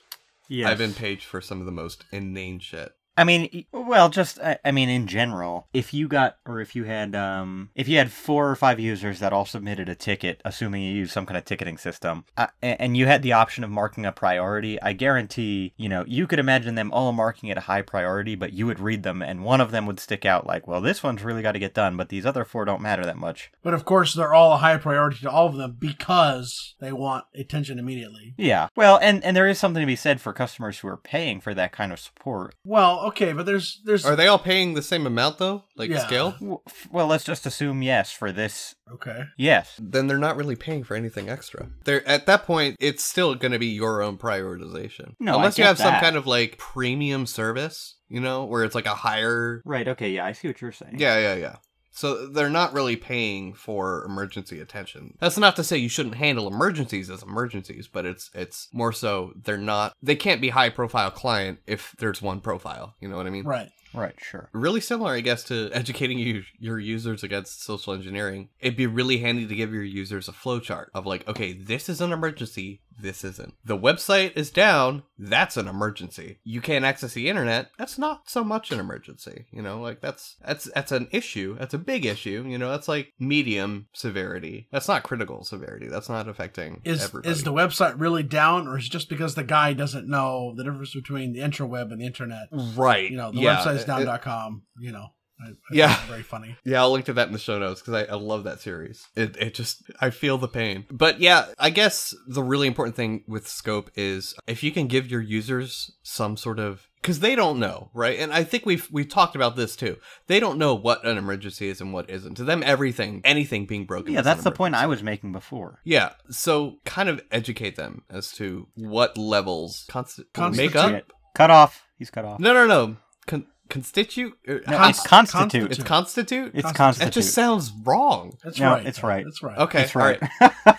Speaker 2: Yeah,
Speaker 1: I've been paged for some of the most inane shit.
Speaker 2: I mean, well, just I, I mean, in general, if you got or if you had um if you had four or five users that all submitted a ticket, assuming you use some kind of ticketing system, uh, and you had the option of marking a priority, I guarantee you know you could imagine them all marking it a high priority, but you would read them, and one of them would stick out like, well, this one's really got to get done, but these other four don't matter that much.
Speaker 3: But of course, they're all a high priority to all of them because they want attention immediately.
Speaker 2: Yeah, well, and and there is something to be said for customers who are paying for that kind of support.
Speaker 3: Well, okay, but there's there's
Speaker 1: Are they all paying the same amount though? Like
Speaker 3: Yeah.
Speaker 1: scale?
Speaker 2: W- f- Well, let's just assume yes for this.
Speaker 3: okay.
Speaker 2: Yes.
Speaker 1: Then they're not really paying for anything extra. They're at that point, it's still going to be your own prioritization.
Speaker 2: No, I
Speaker 1: unless you
Speaker 2: get
Speaker 1: have some
Speaker 2: that.
Speaker 1: kind of like premium service, you know, where it's like a higher.
Speaker 2: Right. Okay. Yeah, I see what you're saying.
Speaker 1: Yeah, yeah, yeah. So they're not really paying for emergency attention. That's not to say you shouldn't handle emergencies as emergencies, but it's it's more so they're not they can't be high profile client if there's one profile. You know what I mean?
Speaker 3: Right.
Speaker 2: Right. Sure.
Speaker 1: really similar, I guess, to educating you your users against social engineering. It'd be really handy to give your users a flowchart of like, okay, this is an emergency, this isn't. The website is down, that's an emergency. You can't access the internet, that's not so much an emergency. You know, like that's that's that's an issue. That's a big issue. You know, that's like medium severity. That's not critical severity. That's not affecting
Speaker 3: Is
Speaker 1: everybody.
Speaker 3: is the website really down, or is it just because the guy doesn't know the difference between the intraweb and the internet?
Speaker 1: right?
Speaker 3: You know, the
Speaker 1: yeah.
Speaker 3: website's
Speaker 1: It-
Speaker 3: down.com. You know, I, I
Speaker 1: Yeah.
Speaker 3: very funny.
Speaker 1: Yeah, I'll link to that in the show notes because I, I love that series. It, it just, I feel the pain. But yeah, I guess the really important thing with Scope is if you can give your users some sort of, because they don't know, right? And I think we've we've talked about this too. They don't know what an emergency is and what isn't. To them, everything, anything being broken.
Speaker 2: Yeah,
Speaker 1: is an
Speaker 2: that's the point I was making before.
Speaker 1: Yeah, so kind of educate them as to what levels const-
Speaker 3: Constitute.
Speaker 1: make up.
Speaker 2: Cut off. He's cut off.
Speaker 1: No, no, no. Con- constitute. er,
Speaker 2: No,
Speaker 1: how-
Speaker 2: it's constitute.
Speaker 1: it's constitute.
Speaker 2: It's
Speaker 3: Constitute.
Speaker 2: constitute.
Speaker 1: That just sounds wrong.
Speaker 3: That's
Speaker 2: No,
Speaker 3: right.
Speaker 2: it's right.
Speaker 3: That's right.
Speaker 1: Okay,
Speaker 2: That's
Speaker 1: all
Speaker 2: right.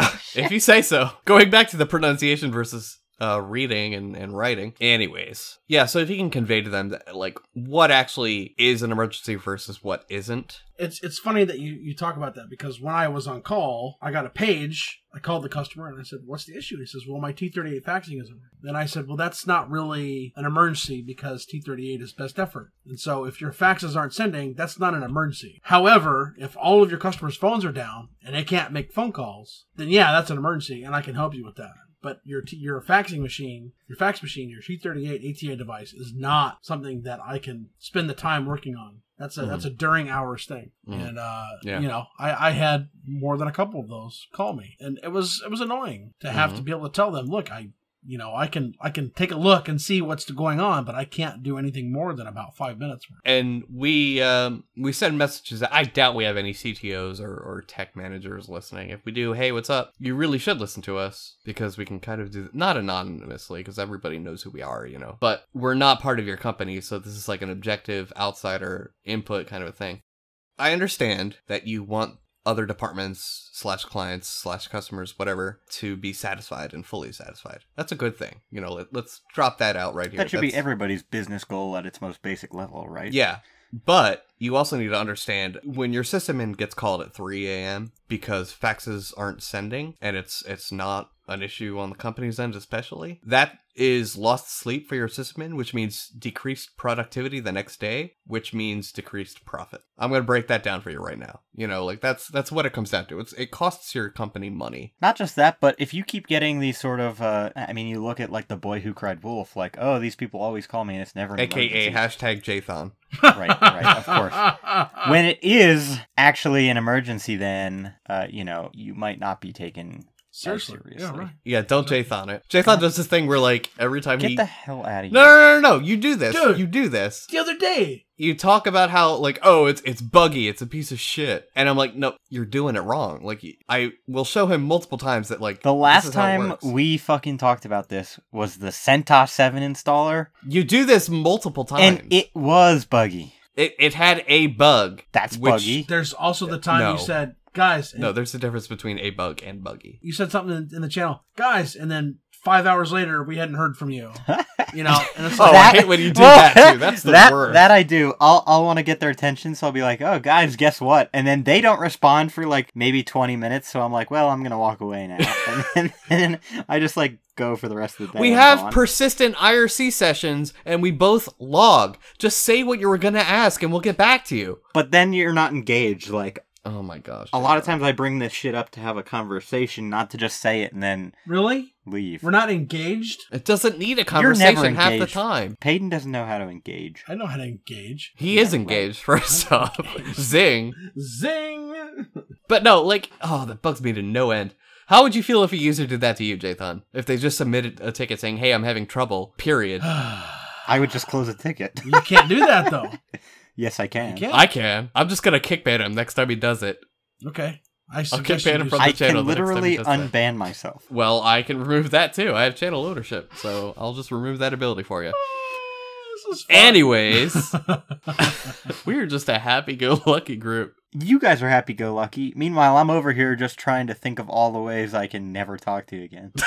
Speaker 1: if you say so. Going back to the pronunciation versus uh, reading and, and writing. Anyways, yeah. So if you can convey to them that, like what actually is an emergency versus what isn't.
Speaker 3: It's it's funny that you, you talk about that because when I was on call, I got a page. I called the customer and I said, "What's the issue?" He says, "Well, my T38 faxing isn't." Then I said, "Well, that's not really an emergency because T38 is best effort, and so if your faxes aren't sending, that's not an emergency. However, if all of your customers' phones are down and they can't make phone calls, then yeah, that's an emergency, and I can help you with that." But your t- your faxing machine, your fax machine, your T38 ATA device is not something that I can spend the time working on. That's a that's a during hours thing,
Speaker 1: Mhm.
Speaker 3: and uh,
Speaker 1: Yeah.
Speaker 3: you know, I, I had more than a couple of those call me, and it was it was annoying to have to be able to tell them, look, I you know I can I can take a look and see what's going on, but I can't do anything more than about five minutes.
Speaker 1: And we um, we send messages. I doubt we have any CTOs or, or tech managers listening. If we do, hey, what's up? You really should listen to us because we can kind of do not anonymously because everybody knows who we are, you know. But we're not part of your company, so this is like an objective outsider input kind of a thing. I understand that you want other departments slash clients slash customers whatever to be satisfied and fully satisfied that's a good thing you know let, let's drop that out right here
Speaker 2: that should be everybody's business goal at its most basic level, right?
Speaker 1: yeah. But you also need to understand when your sysadmin gets called at 3 a.m. because faxes aren't sending and it's it's not an issue on the company's end especially, that is lost sleep for your sysadmin, which means decreased productivity the next day, which means decreased profit. I'm gonna break that down for you right now. You know, like that's that's what it comes down to. It's it costs your company money.
Speaker 2: Not just that, but if you keep getting these sort of, uh, I mean, you look at like the boy who cried wolf, like, oh, these people always call me and it's never an
Speaker 1: AKA
Speaker 2: emergency.
Speaker 1: hashtag Jathan.
Speaker 2: right, right, of course. When it is actually an emergency, then, uh, you know, you might not be taken
Speaker 3: Seriously,
Speaker 2: seriously.
Speaker 3: yeah, right.
Speaker 1: Yeah, don't Jathan it. Jathan does this thing where like every time
Speaker 2: Get
Speaker 1: he
Speaker 2: the hell out of
Speaker 1: No,
Speaker 2: here.
Speaker 1: no, no, no, no. You do this.
Speaker 3: Dude.
Speaker 1: You do this.
Speaker 3: The other day,
Speaker 1: You talk about how like, oh, it's it's buggy, it's a piece of shit, and I'm like, no, you're doing it wrong. Like, I will show him multiple times that like
Speaker 2: The
Speaker 1: this
Speaker 2: last
Speaker 1: is how it
Speaker 2: time
Speaker 1: works.
Speaker 2: we fucking talked about this was the CentOS 7 installer,
Speaker 1: you do this multiple times,
Speaker 2: and it was buggy.
Speaker 1: it it had a bug.
Speaker 2: That's
Speaker 1: which-
Speaker 2: buggy.
Speaker 3: there's also the time
Speaker 1: No.
Speaker 3: you said, guys,
Speaker 1: No, there's a difference between a bug and buggy.
Speaker 3: you said something in, in the channel, guys, and then five hours later we hadn't heard from you. You know, and it's
Speaker 1: Oh,
Speaker 3: like,
Speaker 1: I hate when you do that, too. That's the
Speaker 2: that,
Speaker 1: worst.
Speaker 2: That I do. I'll I'll want to get their attention, so I'll be like, "Oh, guys, guess what?" And then they don't respond for like maybe twenty minutes. So I'm like, "Well, I'm gonna walk away now." and, then, and then I just like go for the rest of the day.
Speaker 1: we have
Speaker 2: gone.
Speaker 1: persistent IRC sessions, and we both log. Just say what you were gonna ask, and we'll get back to you.
Speaker 2: but then you're not engaged. Like
Speaker 1: Oh my gosh!
Speaker 2: a lot of times, I bring this shit up to have a conversation, not to just say it and then
Speaker 3: really?
Speaker 2: leave.
Speaker 3: We're not engaged?
Speaker 1: it doesn't need a
Speaker 2: You're never
Speaker 1: conversation half the
Speaker 2: engaged.
Speaker 1: time.
Speaker 2: Peyton doesn't know how to engage.
Speaker 3: I know how to engage.
Speaker 1: He is engaged, first off. Zing.
Speaker 3: Zing!
Speaker 1: But no, like, oh, that bugs me to no end. How would you feel if a user did that to you, Jathan? If they just submitted a ticket saying, hey, I'm having trouble, period.
Speaker 2: I would just close a ticket.
Speaker 3: You can't do that though.
Speaker 2: yes, I can.
Speaker 3: You can.
Speaker 1: I can. I'm just gonna kick ban him next time he does it.
Speaker 3: Okay. I
Speaker 1: kick
Speaker 3: suggest
Speaker 1: ban him from
Speaker 3: so.
Speaker 1: the
Speaker 2: I
Speaker 1: channel
Speaker 2: can
Speaker 1: the next time he
Speaker 2: literally
Speaker 1: does that.
Speaker 2: unban myself.
Speaker 1: Well, I can remove that too. I have channel ownership, so I'll just remove that ability for you.
Speaker 3: This is fun.
Speaker 1: Anyways, we're just a happy-go-lucky group.
Speaker 2: You guys are happy-go-lucky. Meanwhile, I'm over here just trying to think of all the ways I can never talk to you again.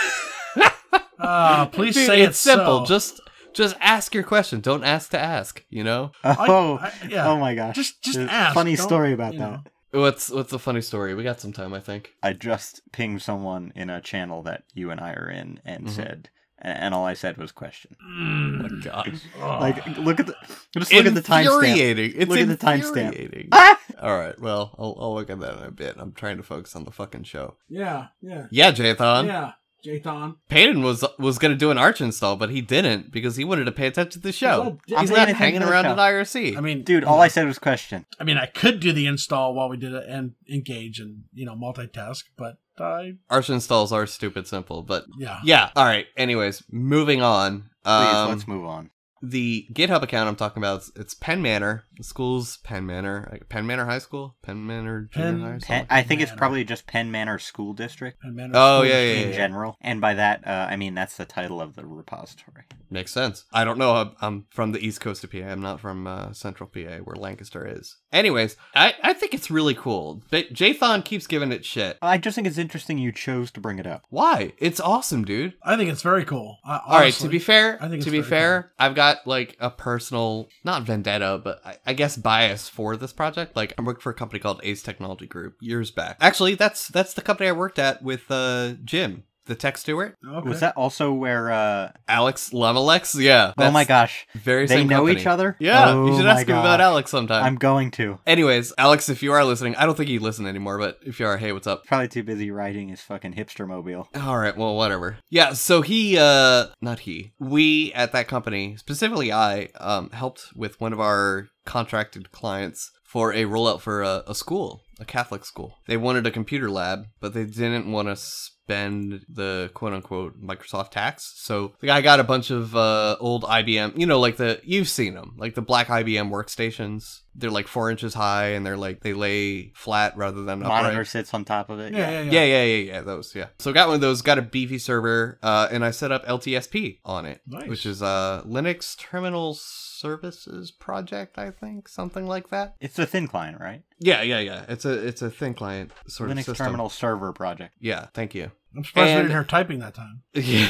Speaker 3: Ah, please
Speaker 1: Dude,
Speaker 3: say
Speaker 1: it's simple.
Speaker 3: so.
Speaker 1: Just just ask your question. Don't ask to ask. You know.
Speaker 2: Oh,
Speaker 3: I- yeah.
Speaker 2: oh my gosh!
Speaker 3: Just, just
Speaker 2: There's
Speaker 3: ask.
Speaker 2: Funny
Speaker 3: Don't-
Speaker 2: story about that.
Speaker 3: know.
Speaker 1: What's what's a funny story? We got some time, I think.
Speaker 2: I just pinged someone in a channel that you and I are in and
Speaker 1: Mhm.
Speaker 2: said, and all I said was question.
Speaker 1: Oh my
Speaker 3: Mm.
Speaker 1: gosh.
Speaker 3: Oh.
Speaker 2: Like, look at the just look at the timestamp.
Speaker 1: Infuriating. It's
Speaker 2: Look at the timestamp.
Speaker 1: infuriating.
Speaker 2: Ah!
Speaker 1: All right. Well, I'll, I'll look at that in a bit. I'm trying to focus on the fucking show.
Speaker 3: yeah, yeah,
Speaker 1: Yeah, Jathan.
Speaker 3: yeah. Jathan.
Speaker 1: Peyton was was gonna do an arch install, but he didn't because he wanted to pay attention to the show.
Speaker 3: I'm
Speaker 1: He's not hanging around
Speaker 2: show.
Speaker 1: at IRC.
Speaker 3: I mean,
Speaker 2: Dude,
Speaker 3: you
Speaker 2: all
Speaker 3: know,
Speaker 2: I said was question.
Speaker 3: I mean, I could do the install while we did it and engage and you know multitask, but I
Speaker 1: arch installs are stupid simple, but
Speaker 3: yeah.
Speaker 1: yeah. All right. Anyways, moving on.
Speaker 2: Please,
Speaker 1: Um,
Speaker 2: let's move on.
Speaker 1: The GitHub account I'm talking about, it's, it's Penn Manor. The school's Penn Manor. like Penn Manor High School? Penn Manor Junior
Speaker 3: Penn-
Speaker 1: High? or
Speaker 2: Penn. I think it's probably just Penn Manor School District
Speaker 3: And Manor
Speaker 1: Oh,
Speaker 3: School
Speaker 1: yeah,
Speaker 3: District.
Speaker 1: yeah,
Speaker 2: in general, and by that uh, I mean that's the title of the repository.
Speaker 1: Makes sense. I don't know. I'm, I'm from the east coast of PA. I'm not from uh, central PA where Lancaster is. Anyways, I, I think it's really cool. But Jathan keeps giving it shit.
Speaker 2: I just think it's interesting you chose to bring it up.
Speaker 1: Why? It's awesome, dude.
Speaker 3: I think it's very cool. Uh,
Speaker 1: All right. To be fair,
Speaker 3: I think
Speaker 1: to be
Speaker 3: very
Speaker 1: fair, I've got like a personal, not vendetta, but I, I guess bias for this project. Like, I worked for a company called Ace Technology Group years back. Actually, that's that's the company I worked at with uh, Jim, the tech steward,
Speaker 3: Okay.
Speaker 2: Was that also where? uh
Speaker 1: Alex Lemalex. Yeah.
Speaker 2: Oh my gosh,
Speaker 1: Very
Speaker 2: they
Speaker 1: same
Speaker 2: know
Speaker 1: company.
Speaker 2: each other.
Speaker 1: Yeah,
Speaker 2: Oh
Speaker 1: you should
Speaker 2: my
Speaker 1: ask him about. Alex sometime.
Speaker 2: I'm going to.
Speaker 1: Anyways, Alex, if you are listening, I don't think you listen anymore, but if you are, hey, what's up?
Speaker 2: Probably too busy riding his fucking hipster mobile.
Speaker 1: All right, well, whatever. Yeah, so he, uh, not he, we at that company, specifically I, um, helped with one of our contracted clients for a rollout for a, a school, a Catholic school. They wanted a computer lab, but they didn't want to spend the quote unquote Microsoft tax. So the guy got a bunch of uh, old IBM, you know, like the, you've seen them, like the black IBM workstations. They're like four inches high and they're like, they lay flat rather than upright.
Speaker 2: Monitor sits on top of it.
Speaker 3: yeah, yeah, yeah.
Speaker 1: Yeah, yeah, yeah, yeah. Those, yeah. So got one of those, got a beefy server, uh, and I set up LTSP on it,
Speaker 3: Nice.
Speaker 1: which is uh Linux Terminal Services Project, I think, something like that.
Speaker 2: It's a thin client, right?
Speaker 1: Yeah, yeah, yeah. It's a it's a thin client sort
Speaker 2: Linux
Speaker 1: of system.
Speaker 2: Terminal Server Project.
Speaker 1: Yeah, thank you.
Speaker 3: I'm surprised we
Speaker 1: And-
Speaker 3: didn't hear typing that time.
Speaker 1: Yeah,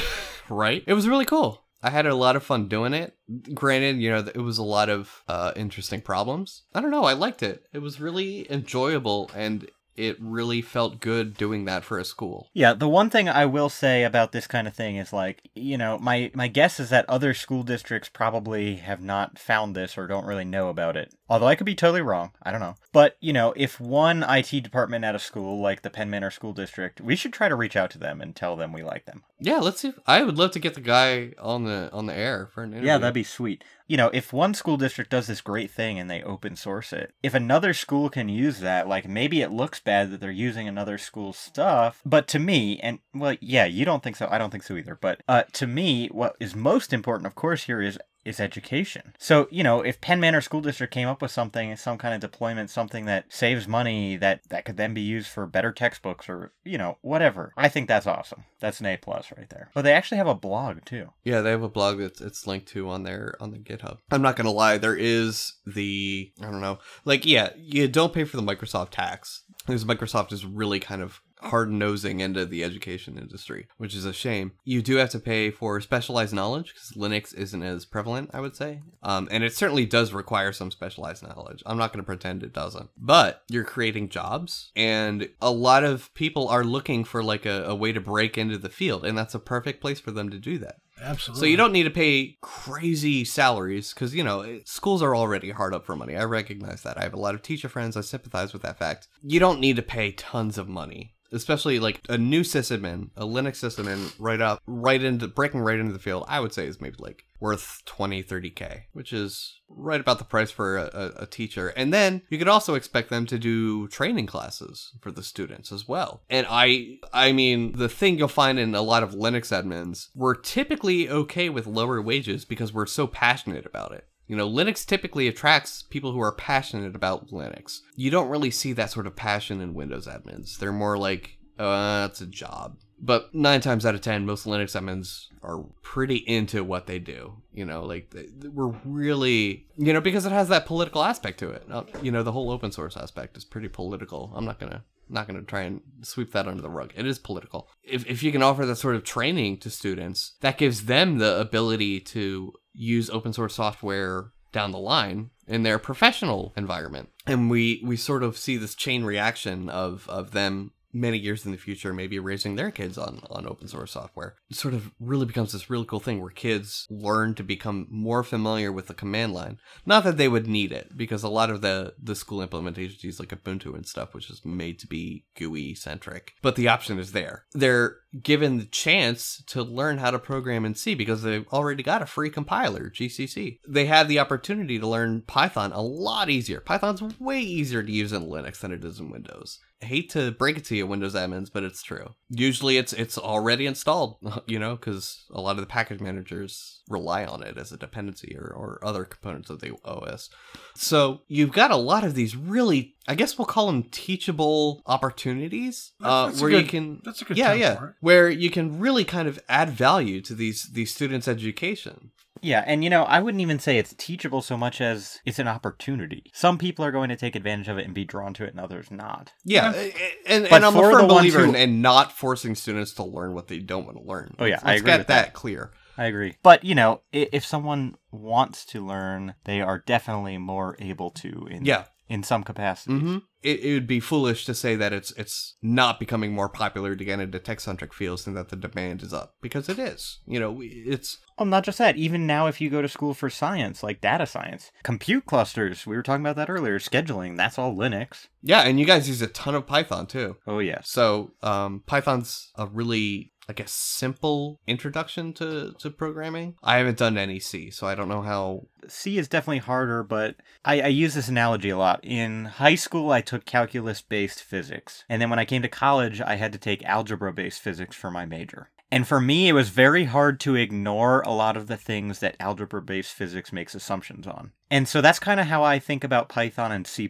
Speaker 1: right. It was really cool. I had a lot of fun doing it. Granted, you know, it was a lot of uh, interesting problems. I don't know. I liked it. It was really enjoyable, and it really felt good doing that for a school.
Speaker 2: Yeah, the one thing I will say about this kind of thing is like, you know, my my guess is that other school districts probably have not found this or don't really know about it. Although I could be totally wrong. I don't know. But, you know, if one IT department at a school like the Penn Manor School District, we should try to reach out to them and tell them we like them.
Speaker 1: Yeah, let's see. If, I would love to get the guy on the on the air for an interview.
Speaker 2: Yeah, that'd be sweet. You know, if one school district does this great thing and they open source it, if another school can use that, like maybe it looks bad that they're using another school's stuff, but to me, and well, yeah, you don't think so, I don't think so either, but uh, to me, what is most important, of course, here is is education. So, you know, if Penn Manor School District came up with something, some kind of deployment, something that saves money that that could then be used for better textbooks or, you know, whatever. I think that's awesome. That's an A plus right there. But they actually have a blog too.
Speaker 1: Yeah, they have a blog that's it's linked to on their on the GitHub. I'm not gonna lie, there is the I don't know, like yeah, you don't pay for the Microsoft tax because Microsoft is really kind of hard nosing into the education industry, which is a shame. You do have to pay for specialized knowledge because Linux isn't as prevalent, I would say, um, and it certainly does require some specialized knowledge. I'm not going to pretend it doesn't, but you're creating jobs, and a lot of people are looking for like a, a way to break into the field, and that's a perfect place for them to do that.
Speaker 3: Absolutely.
Speaker 1: So you don't need to pay crazy salaries because you know it- schools are already hard up for money. I recognize that. I have a lot of teacher friends. I sympathize with that fact. You don't need to pay tons of money, especially like a new sysadmin, a Linux sysadmin, right up, right into breaking right into the field. I would say is maybe like worth 20, 30k, which is right about the price for a, a, teacher. And then you could also expect them to do training classes for the students as well. And I, I mean, the thing you'll find in a lot of Linux admins, we're typically okay with lower wages because we're so passionate about it. You know, Linux typically attracts people who are passionate about Linux. You don't really see that sort of passion in Windows admins. They're more like, uh, it's a job. But nine times out of ten, most Linux admins are pretty into what they do. You know, like they, we're really, you know, because it has that political aspect to it. You know, the whole open source aspect is pretty political. I'm not gonna not going to try and sweep that under the rug. It is political. If, if you can offer that sort of training to students, that gives them the ability to use open source software down the line in their professional environment. And we, we sort of see this chain reaction of, of them many years in the future maybe raising their kids on, on open source software. It sort of really becomes this really cool thing where kids learn to become more familiar with the command line. Not that they would need it, because a lot of the, the school implementations use like Ubuntu and stuff, which is made to be GUI centric. But the option is there. They're given the chance to learn how to program in C because they've already got a free compiler, GCC. They have the opportunity to learn Python a lot easier. Python's way easier to use in Linux than it is in Windows. Hate to break it to you, Windows admins, but it's true. Usually, it's it's already installed, you know, because a lot of the package managers rely on it as a dependency or, or other components of the OS. So you've got a lot of these really, I guess we'll call them teachable opportunities, uh, where you can,
Speaker 3: That's a good
Speaker 1: yeah, yeah, where you can really kind of add value to these these students' education.
Speaker 2: Yeah, and you know, I wouldn't even say it's teachable so much as it's an opportunity. Some people are going to take advantage of it and be drawn to it, and others not.
Speaker 1: Yeah, a- a- and,
Speaker 2: But
Speaker 1: and I'm a firm believer
Speaker 2: who-
Speaker 1: in, in not forcing students to learn what they don't want to learn.
Speaker 2: Oh, yeah,
Speaker 1: Let's-
Speaker 2: I
Speaker 1: let's
Speaker 2: agree
Speaker 1: get
Speaker 2: with
Speaker 1: that
Speaker 2: that.
Speaker 1: clear.
Speaker 2: I agree. But, you know, i- if someone wants to learn, they are definitely more able to in,
Speaker 1: Yeah.
Speaker 2: in some capacity.
Speaker 1: hmm It, it would be foolish to say that it's it's not becoming more popular to get into tech centric fields and that the demand is up because it is. You know, it's
Speaker 2: Well, not just that. Even now, if you go to school for science, like data science, compute clusters, we were talking about that earlier, scheduling, that's all Linux.
Speaker 1: yeah, and you guys use a ton of Python too.
Speaker 2: Oh, yeah.
Speaker 1: So um, Python's a really I a simple introduction to to programming. I haven't done any C, so I don't know how.
Speaker 2: C is definitely harder, but I, I use this analogy a lot. In high school, I took calculus based physics. And then when I came to college, I had to take algebra based physics for my major. And for me, it was very hard to ignore a lot of the things that algebra based physics makes assumptions on. And so that's kind of how I think about Python and C.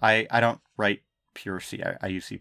Speaker 2: I, I don't write pure C, I, I use C.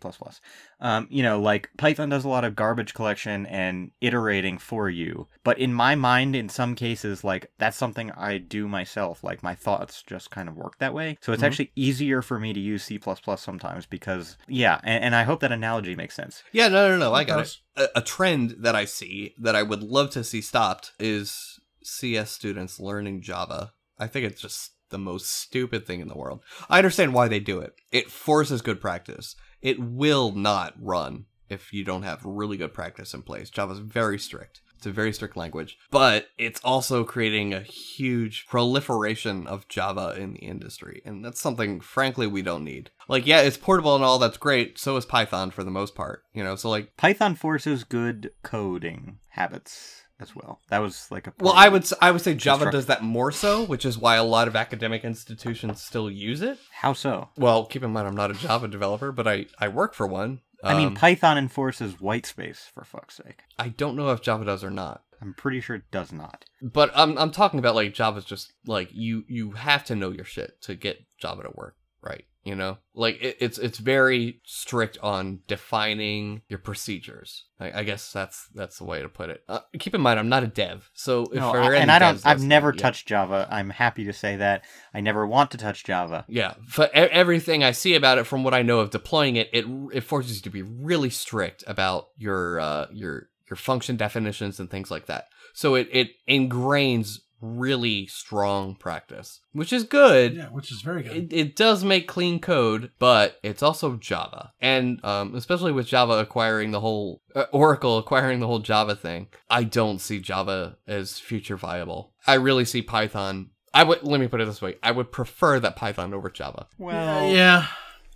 Speaker 2: Um, you know, like Python does a lot of garbage collection and iterating for you. But in my mind, in some cases, like that's something I do myself. Like my thoughts just kind of work that way. So it's
Speaker 1: Mhm.
Speaker 2: actually easier for me to use C sometimes because, yeah, and, and I hope that analogy makes sense.
Speaker 1: Yeah, no, no, no. I got it. A, a trend that I see that I would love to see stopped is CS students learning Java. I think it's just the most stupid thing in the world. I understand why they do it. It forces good practice. It will not run if you don't have really good practice in place. Java's very strict. It's a very strict language, but it's also creating a huge proliferation of Java in the industry. And that's something, frankly, we don't need. Like, yeah, it's portable and all, that's great. So is Python for the most part, you know? So, like,
Speaker 2: Python forces good coding habits as well. That was like a
Speaker 1: well, I would I would say Java does that more so, which is why a lot of academic institutions still use it.
Speaker 2: How so?
Speaker 1: Well, keep in mind I'm not a Java developer, but I I work for one.
Speaker 2: I mean,
Speaker 1: Um,
Speaker 2: Python enforces white space for fuck's sake.
Speaker 1: I don't know if Java does or not.
Speaker 2: I'm pretty sure it does not.
Speaker 1: But I'm I'm talking about like Java's just like you you have to know your shit to get Java to work right. You know, like it, it's it's very strict on defining your procedures. I, I guess that's that's the way to put it. Uh, keep in mind, I'm not a dev, so if
Speaker 2: No, I- and I don't. I've never
Speaker 1: yeah.
Speaker 2: touched Java. I'm happy to say that. I never want to touch Java.
Speaker 1: Yeah, for e- everything I see about it, from what I know of deploying it, it it forces you to be really strict about your uh, your your function definitions and things like that. So it it ingrains really strong practice, which is good.
Speaker 3: Yeah, which is very good.
Speaker 1: It, it does make clean code, but it's also Java, and um, especially with Java acquiring the whole uh, Oracle acquiring the whole Java thing, I don't see Java as future viable. I really see Python. I would let me put it this way: I would prefer that Python over Java.
Speaker 2: Well,
Speaker 3: yeah,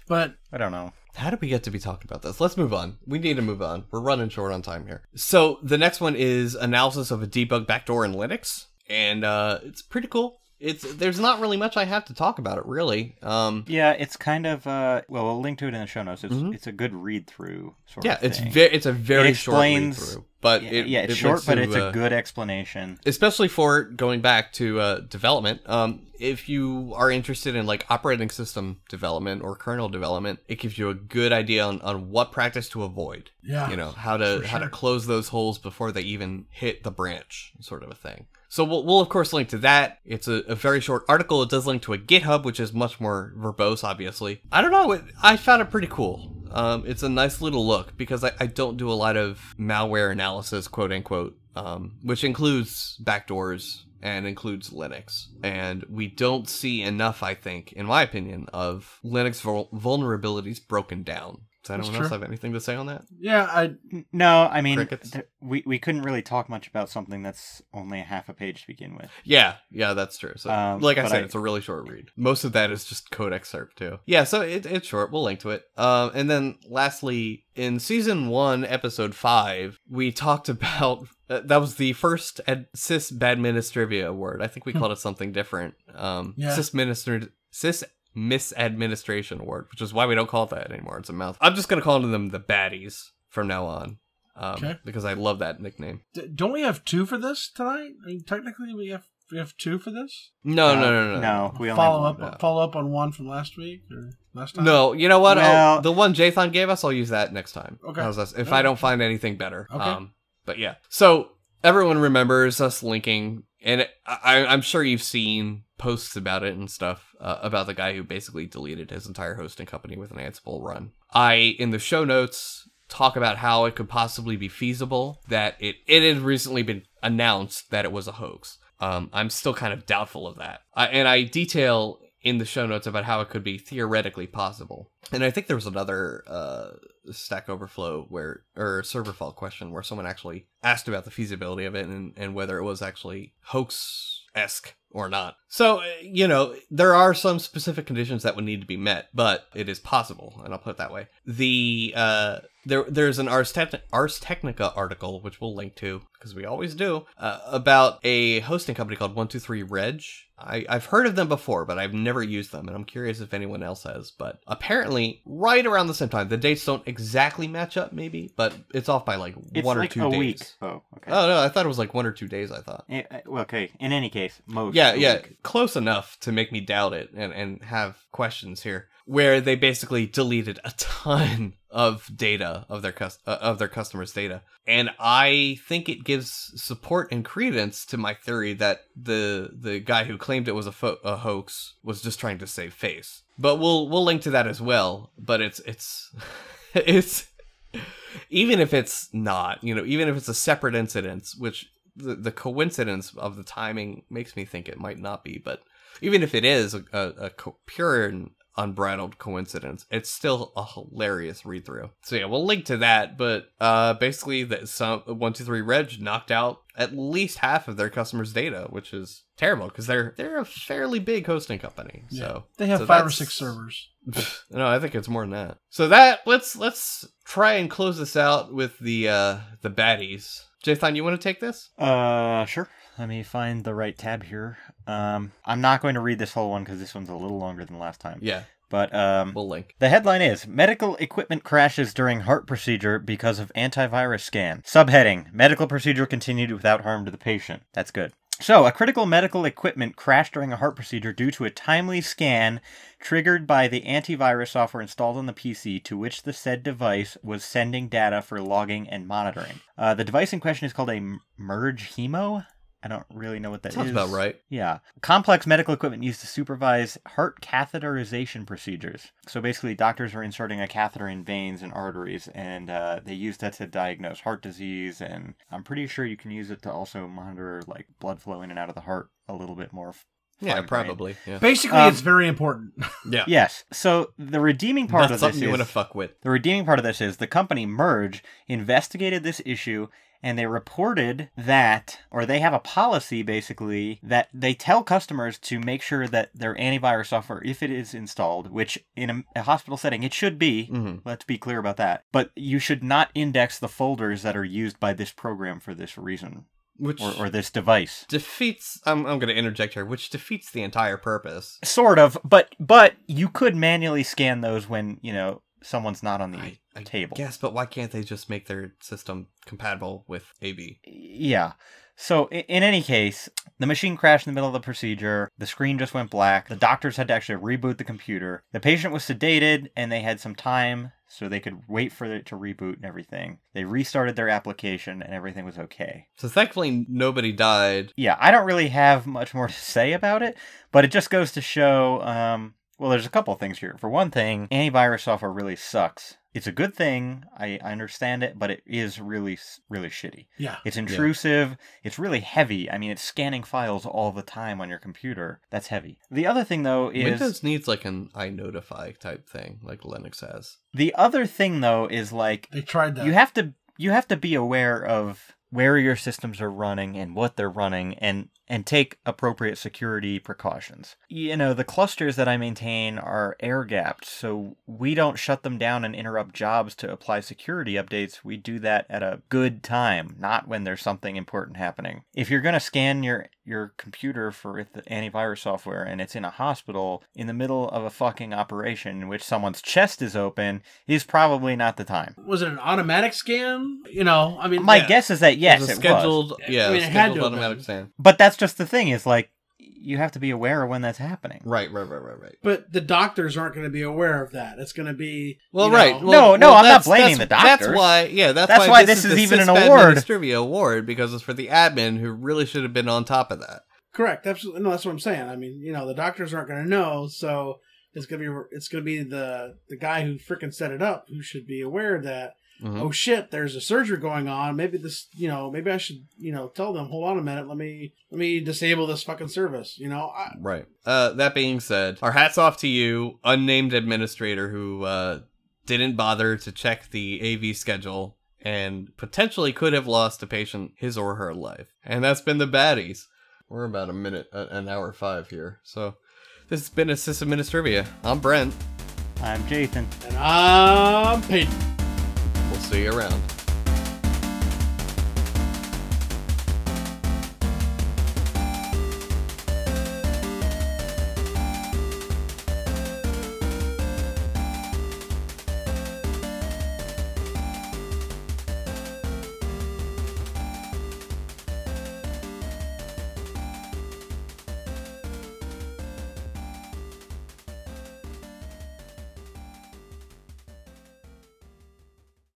Speaker 3: but
Speaker 2: I don't know.
Speaker 1: How did we get to be talking about this? Let's move on. We need to move on. We're running short on time here. So the next one is analysis of a debug backdoor in Linux. And uh, it's pretty cool. It's there's not really much I have to talk about it really. Um,
Speaker 2: Yeah, it's kind of uh well, we'll link to it in the show notes. It's
Speaker 1: Mhm.
Speaker 2: it's a good read through sort
Speaker 1: yeah,
Speaker 2: of
Speaker 1: it's
Speaker 2: thing.
Speaker 1: very it's a very short read through, but
Speaker 2: yeah,
Speaker 1: it,
Speaker 2: yeah, it's
Speaker 1: it
Speaker 2: short, but
Speaker 1: to,
Speaker 2: it's
Speaker 1: uh,
Speaker 2: a good explanation.
Speaker 1: especially for going back to uh, development. Um, if you are interested in like operating system development or kernel development, it gives you a good idea on, on what practice to avoid.
Speaker 3: Yeah.
Speaker 1: You know how to
Speaker 3: for
Speaker 1: how to close those holes before they even hit the branch, sort of a thing. So we'll, we'll of course link to that. It's a, a very short article. It does link to a GitHub, which is much more verbose, obviously. I don't know. It, I found it pretty cool. Um, it's a nice little look because I, I don't do a lot of malware analysis, quote unquote, um, which includes backdoors and includes Linux. And we don't see enough, I think, in my opinion, of Linux vul- vulnerabilities broken down. Does anyone else have anything to say on that?
Speaker 3: Yeah, I
Speaker 2: No, I mean th- we we couldn't really talk much about something that's only a half a page to begin with.
Speaker 1: Yeah, yeah, that's true. So,
Speaker 2: Um,
Speaker 1: like I said,
Speaker 2: I-
Speaker 1: it's a really short read. Most of that is just code excerpt too. Yeah, so it, it's short. We'll link to it. Um, and then lastly, in season one, episode five, we talked about uh, that was the first ad- cis badministrivia award. I think we called it something different. Um,
Speaker 3: Yeah.
Speaker 1: cis minister cis misadministration award, which is why we don't call it that anymore. It's a mouth. I'm just gonna call them the baddies from now on. Um,
Speaker 3: Okay.
Speaker 1: because I love that nickname.
Speaker 3: d- don't we have two for this tonight? I mean, technically, we have we have two for this.
Speaker 1: No,
Speaker 2: Uh,
Speaker 1: no, no, no,
Speaker 2: No, we
Speaker 3: follow
Speaker 2: have
Speaker 3: up
Speaker 2: one.
Speaker 1: no.
Speaker 3: follow up on one from last week or last time.
Speaker 1: No, you know what?
Speaker 2: Well-
Speaker 1: the one Jathan gave us, I'll use that next time.
Speaker 3: Okay.
Speaker 1: If
Speaker 3: Okay.
Speaker 1: I don't find anything better.
Speaker 3: Okay.
Speaker 1: Um, but yeah. So everyone remembers us linking, and I, I'm sure you've seen posts about it and stuff uh, about the guy who basically deleted his entire hosting company with an Ansible run. I in the show notes talk about how it could possibly be feasible that it it had recently been announced that it was a hoax. Um, I'm still kind of doubtful of that, I, and I detail in the show notes about how it could be theoretically possible. And I think there was another uh, Stack Overflow where or server fault question where someone actually asked about the feasibility of it and, and whether it was actually hoax esque or not. So uh, you know there are some specific conditions that would need to be met, but it is possible, and I'll put it that way. The uh, there there's an Ars, Techn- Ars Technica article which we'll link to because we always do uh, about a hosting company called One Two Three Reg. I, I've heard of them before, but I've never used them, and I'm curious if anyone else has. But apparently, right around the same time, the dates don't exactly match up, maybe, but it's off by like
Speaker 2: It's
Speaker 1: one
Speaker 2: like
Speaker 1: or two
Speaker 2: a
Speaker 1: days.
Speaker 2: week. Oh, okay.
Speaker 1: Oh no, I thought it was like one or two days. I thought.
Speaker 2: Eh, eh, okay. In any case, most.
Speaker 1: Yeah, yeah,
Speaker 2: week.
Speaker 1: close enough to make me doubt it and, and have questions here. Where they basically deleted a ton of data of their cus- uh, of their customers' data, and I think it gives support and credence to my theory that the the guy who claimed it was a, fo- a hoax was just trying to save face. But we'll we'll link to that as well. But it's it's it's even if it's not, you know, even if it's a separate incident, which the, the coincidence of the timing makes me think it might not be, but even if it is a, a, a pure and unbridled coincidence, it's still a hilarious read through. So yeah, we'll link to that. But uh, basically, that some one two three Reg knocked out at least half of their customers' data, which is terrible because they're they're a fairly big hosting company. So
Speaker 3: they have
Speaker 1: so
Speaker 3: five or six servers.
Speaker 1: no, I think it's more than that. So that let's let's try and close this out with the uh the baddies. Jathan, you want to take this?
Speaker 2: Uh, sure. Let me find the right tab here. Um, I'm not going to read this whole one because this one's a little longer than last time.
Speaker 1: Yeah,
Speaker 2: But um,
Speaker 1: we'll link.
Speaker 2: The headline is Medical Equipment Crashes During Heart Procedure Because of Antivirus Scan. Subheading Medical Procedure Continued Without Harm to the Patient. That's good. So, a critical medical equipment crashed during a heart procedure due to a timely scan triggered by the antivirus software installed on the PC to which the said device was sending data for logging and monitoring. Uh, the device in question is called a Merge Hemo. I don't really know what that is.
Speaker 1: Sounds about right.
Speaker 2: Yeah. Complex medical equipment used to supervise heart catheterization procedures. So basically, doctors are inserting a catheter in veins and arteries, and uh, they use that to diagnose heart disease. And I'm pretty sure you can use it to also monitor like blood flow in and out of the heart a little bit more. F-
Speaker 1: Yeah, probably. Yeah.
Speaker 3: Basically,
Speaker 2: Um,
Speaker 3: it's very important.
Speaker 1: Yeah.
Speaker 2: Yes. So the redeeming part
Speaker 1: That's
Speaker 2: of this
Speaker 1: you
Speaker 2: is
Speaker 1: want to fuck with.
Speaker 2: the redeeming part of this is the company Merge investigated this issue and they reported that, or they have a policy basically that they tell customers to make sure that their antivirus software, if it is installed, which in a, a hospital setting it should be,
Speaker 1: hmm
Speaker 2: let's be clear about that, but you should not index the folders that are used by this program for this reason.
Speaker 1: Which
Speaker 2: or, or this device.
Speaker 1: defeats. I'm I'm going to interject here, which defeats the entire purpose.
Speaker 2: Sort of, but but you could manually scan those when you know someone's not on the
Speaker 1: I, I
Speaker 2: table.
Speaker 1: Yes, but why can't they just make their system compatible with ab
Speaker 2: Yeah. So in any case, the machine crashed in the middle of the procedure. The screen just went black. The doctors had to actually reboot the computer. The patient was sedated, and they had some time so they could wait for it to reboot and everything. They restarted their application, and everything was okay.
Speaker 1: So thankfully, nobody died.
Speaker 2: Yeah, I don't really have much more to say about it, but it just goes to show. Um, well, there's a couple of things here. For one thing, antivirus software really sucks. It's a good thing. I, I understand it, but it is really, really shitty.
Speaker 3: Yeah.
Speaker 2: It's intrusive. It's really heavy. I mean, it's scanning files all the time on your computer. That's heavy. The other thing, though, is
Speaker 1: Windows needs like an iNotify type thing, like Linux has.
Speaker 2: the other thing, though, is like
Speaker 3: They tried that.
Speaker 2: you have to you have to be aware of where your systems are running and what they're running and and take appropriate security precautions. You know, the clusters that I maintain are air gapped, so we don't shut them down and interrupt jobs to apply security updates. We do that at a good time, not when there's something important happening. If you're going to scan your your computer for antivirus software and it's in a hospital in the middle of a fucking operation in which someone's chest is open, is probably not the time.
Speaker 3: was it an automatic scan? You know, I mean,
Speaker 2: My
Speaker 3: yeah.
Speaker 2: guess is that yes,
Speaker 1: it was a
Speaker 2: it was.
Speaker 1: scheduled. Yeah,
Speaker 3: I mean, it had to have
Speaker 1: automatic scan.
Speaker 2: But that's just the thing is like you have to be aware of when that's happening.
Speaker 1: Right, right, right, right, right.
Speaker 3: But the doctors aren't going to be aware of that. It's going to be
Speaker 1: Well,
Speaker 3: you know,
Speaker 1: right.
Speaker 2: No,
Speaker 1: Well,
Speaker 2: no,
Speaker 1: well,
Speaker 2: I'm not blaming
Speaker 1: that's-
Speaker 2: the doctors.
Speaker 1: That's why, yeah, that's,
Speaker 2: That's
Speaker 1: why,
Speaker 2: why
Speaker 1: this,
Speaker 2: this
Speaker 1: is,
Speaker 2: is
Speaker 1: the
Speaker 2: even an
Speaker 1: Sysbad
Speaker 2: award.
Speaker 1: Ministeria award because it's for the admin who really should have been on top of that.
Speaker 3: Correct. Absolutely. No, that's what I'm saying. I mean, you know, the doctors aren't going to know, so it's going to be it's going to be the the guy who freaking set it up who should be aware of that
Speaker 1: Mhm.
Speaker 3: oh shit, there's a surgery going on. Maybe this, you know, maybe I should, you know, tell them, hold on a minute, let me let me disable this fucking service. You know, I,
Speaker 1: Right. Uh, that being said, our hats off to you, unnamed administrator who uh, didn't bother to check the AV schedule and potentially could have lost a patient his or her life. And that's been the baddies. We're about a minute, uh, an hour five here. So this has been Sysadministrivia. I'm Brent.
Speaker 2: I'm Jathan.
Speaker 3: and I'm Peyton.
Speaker 1: We'll see you around.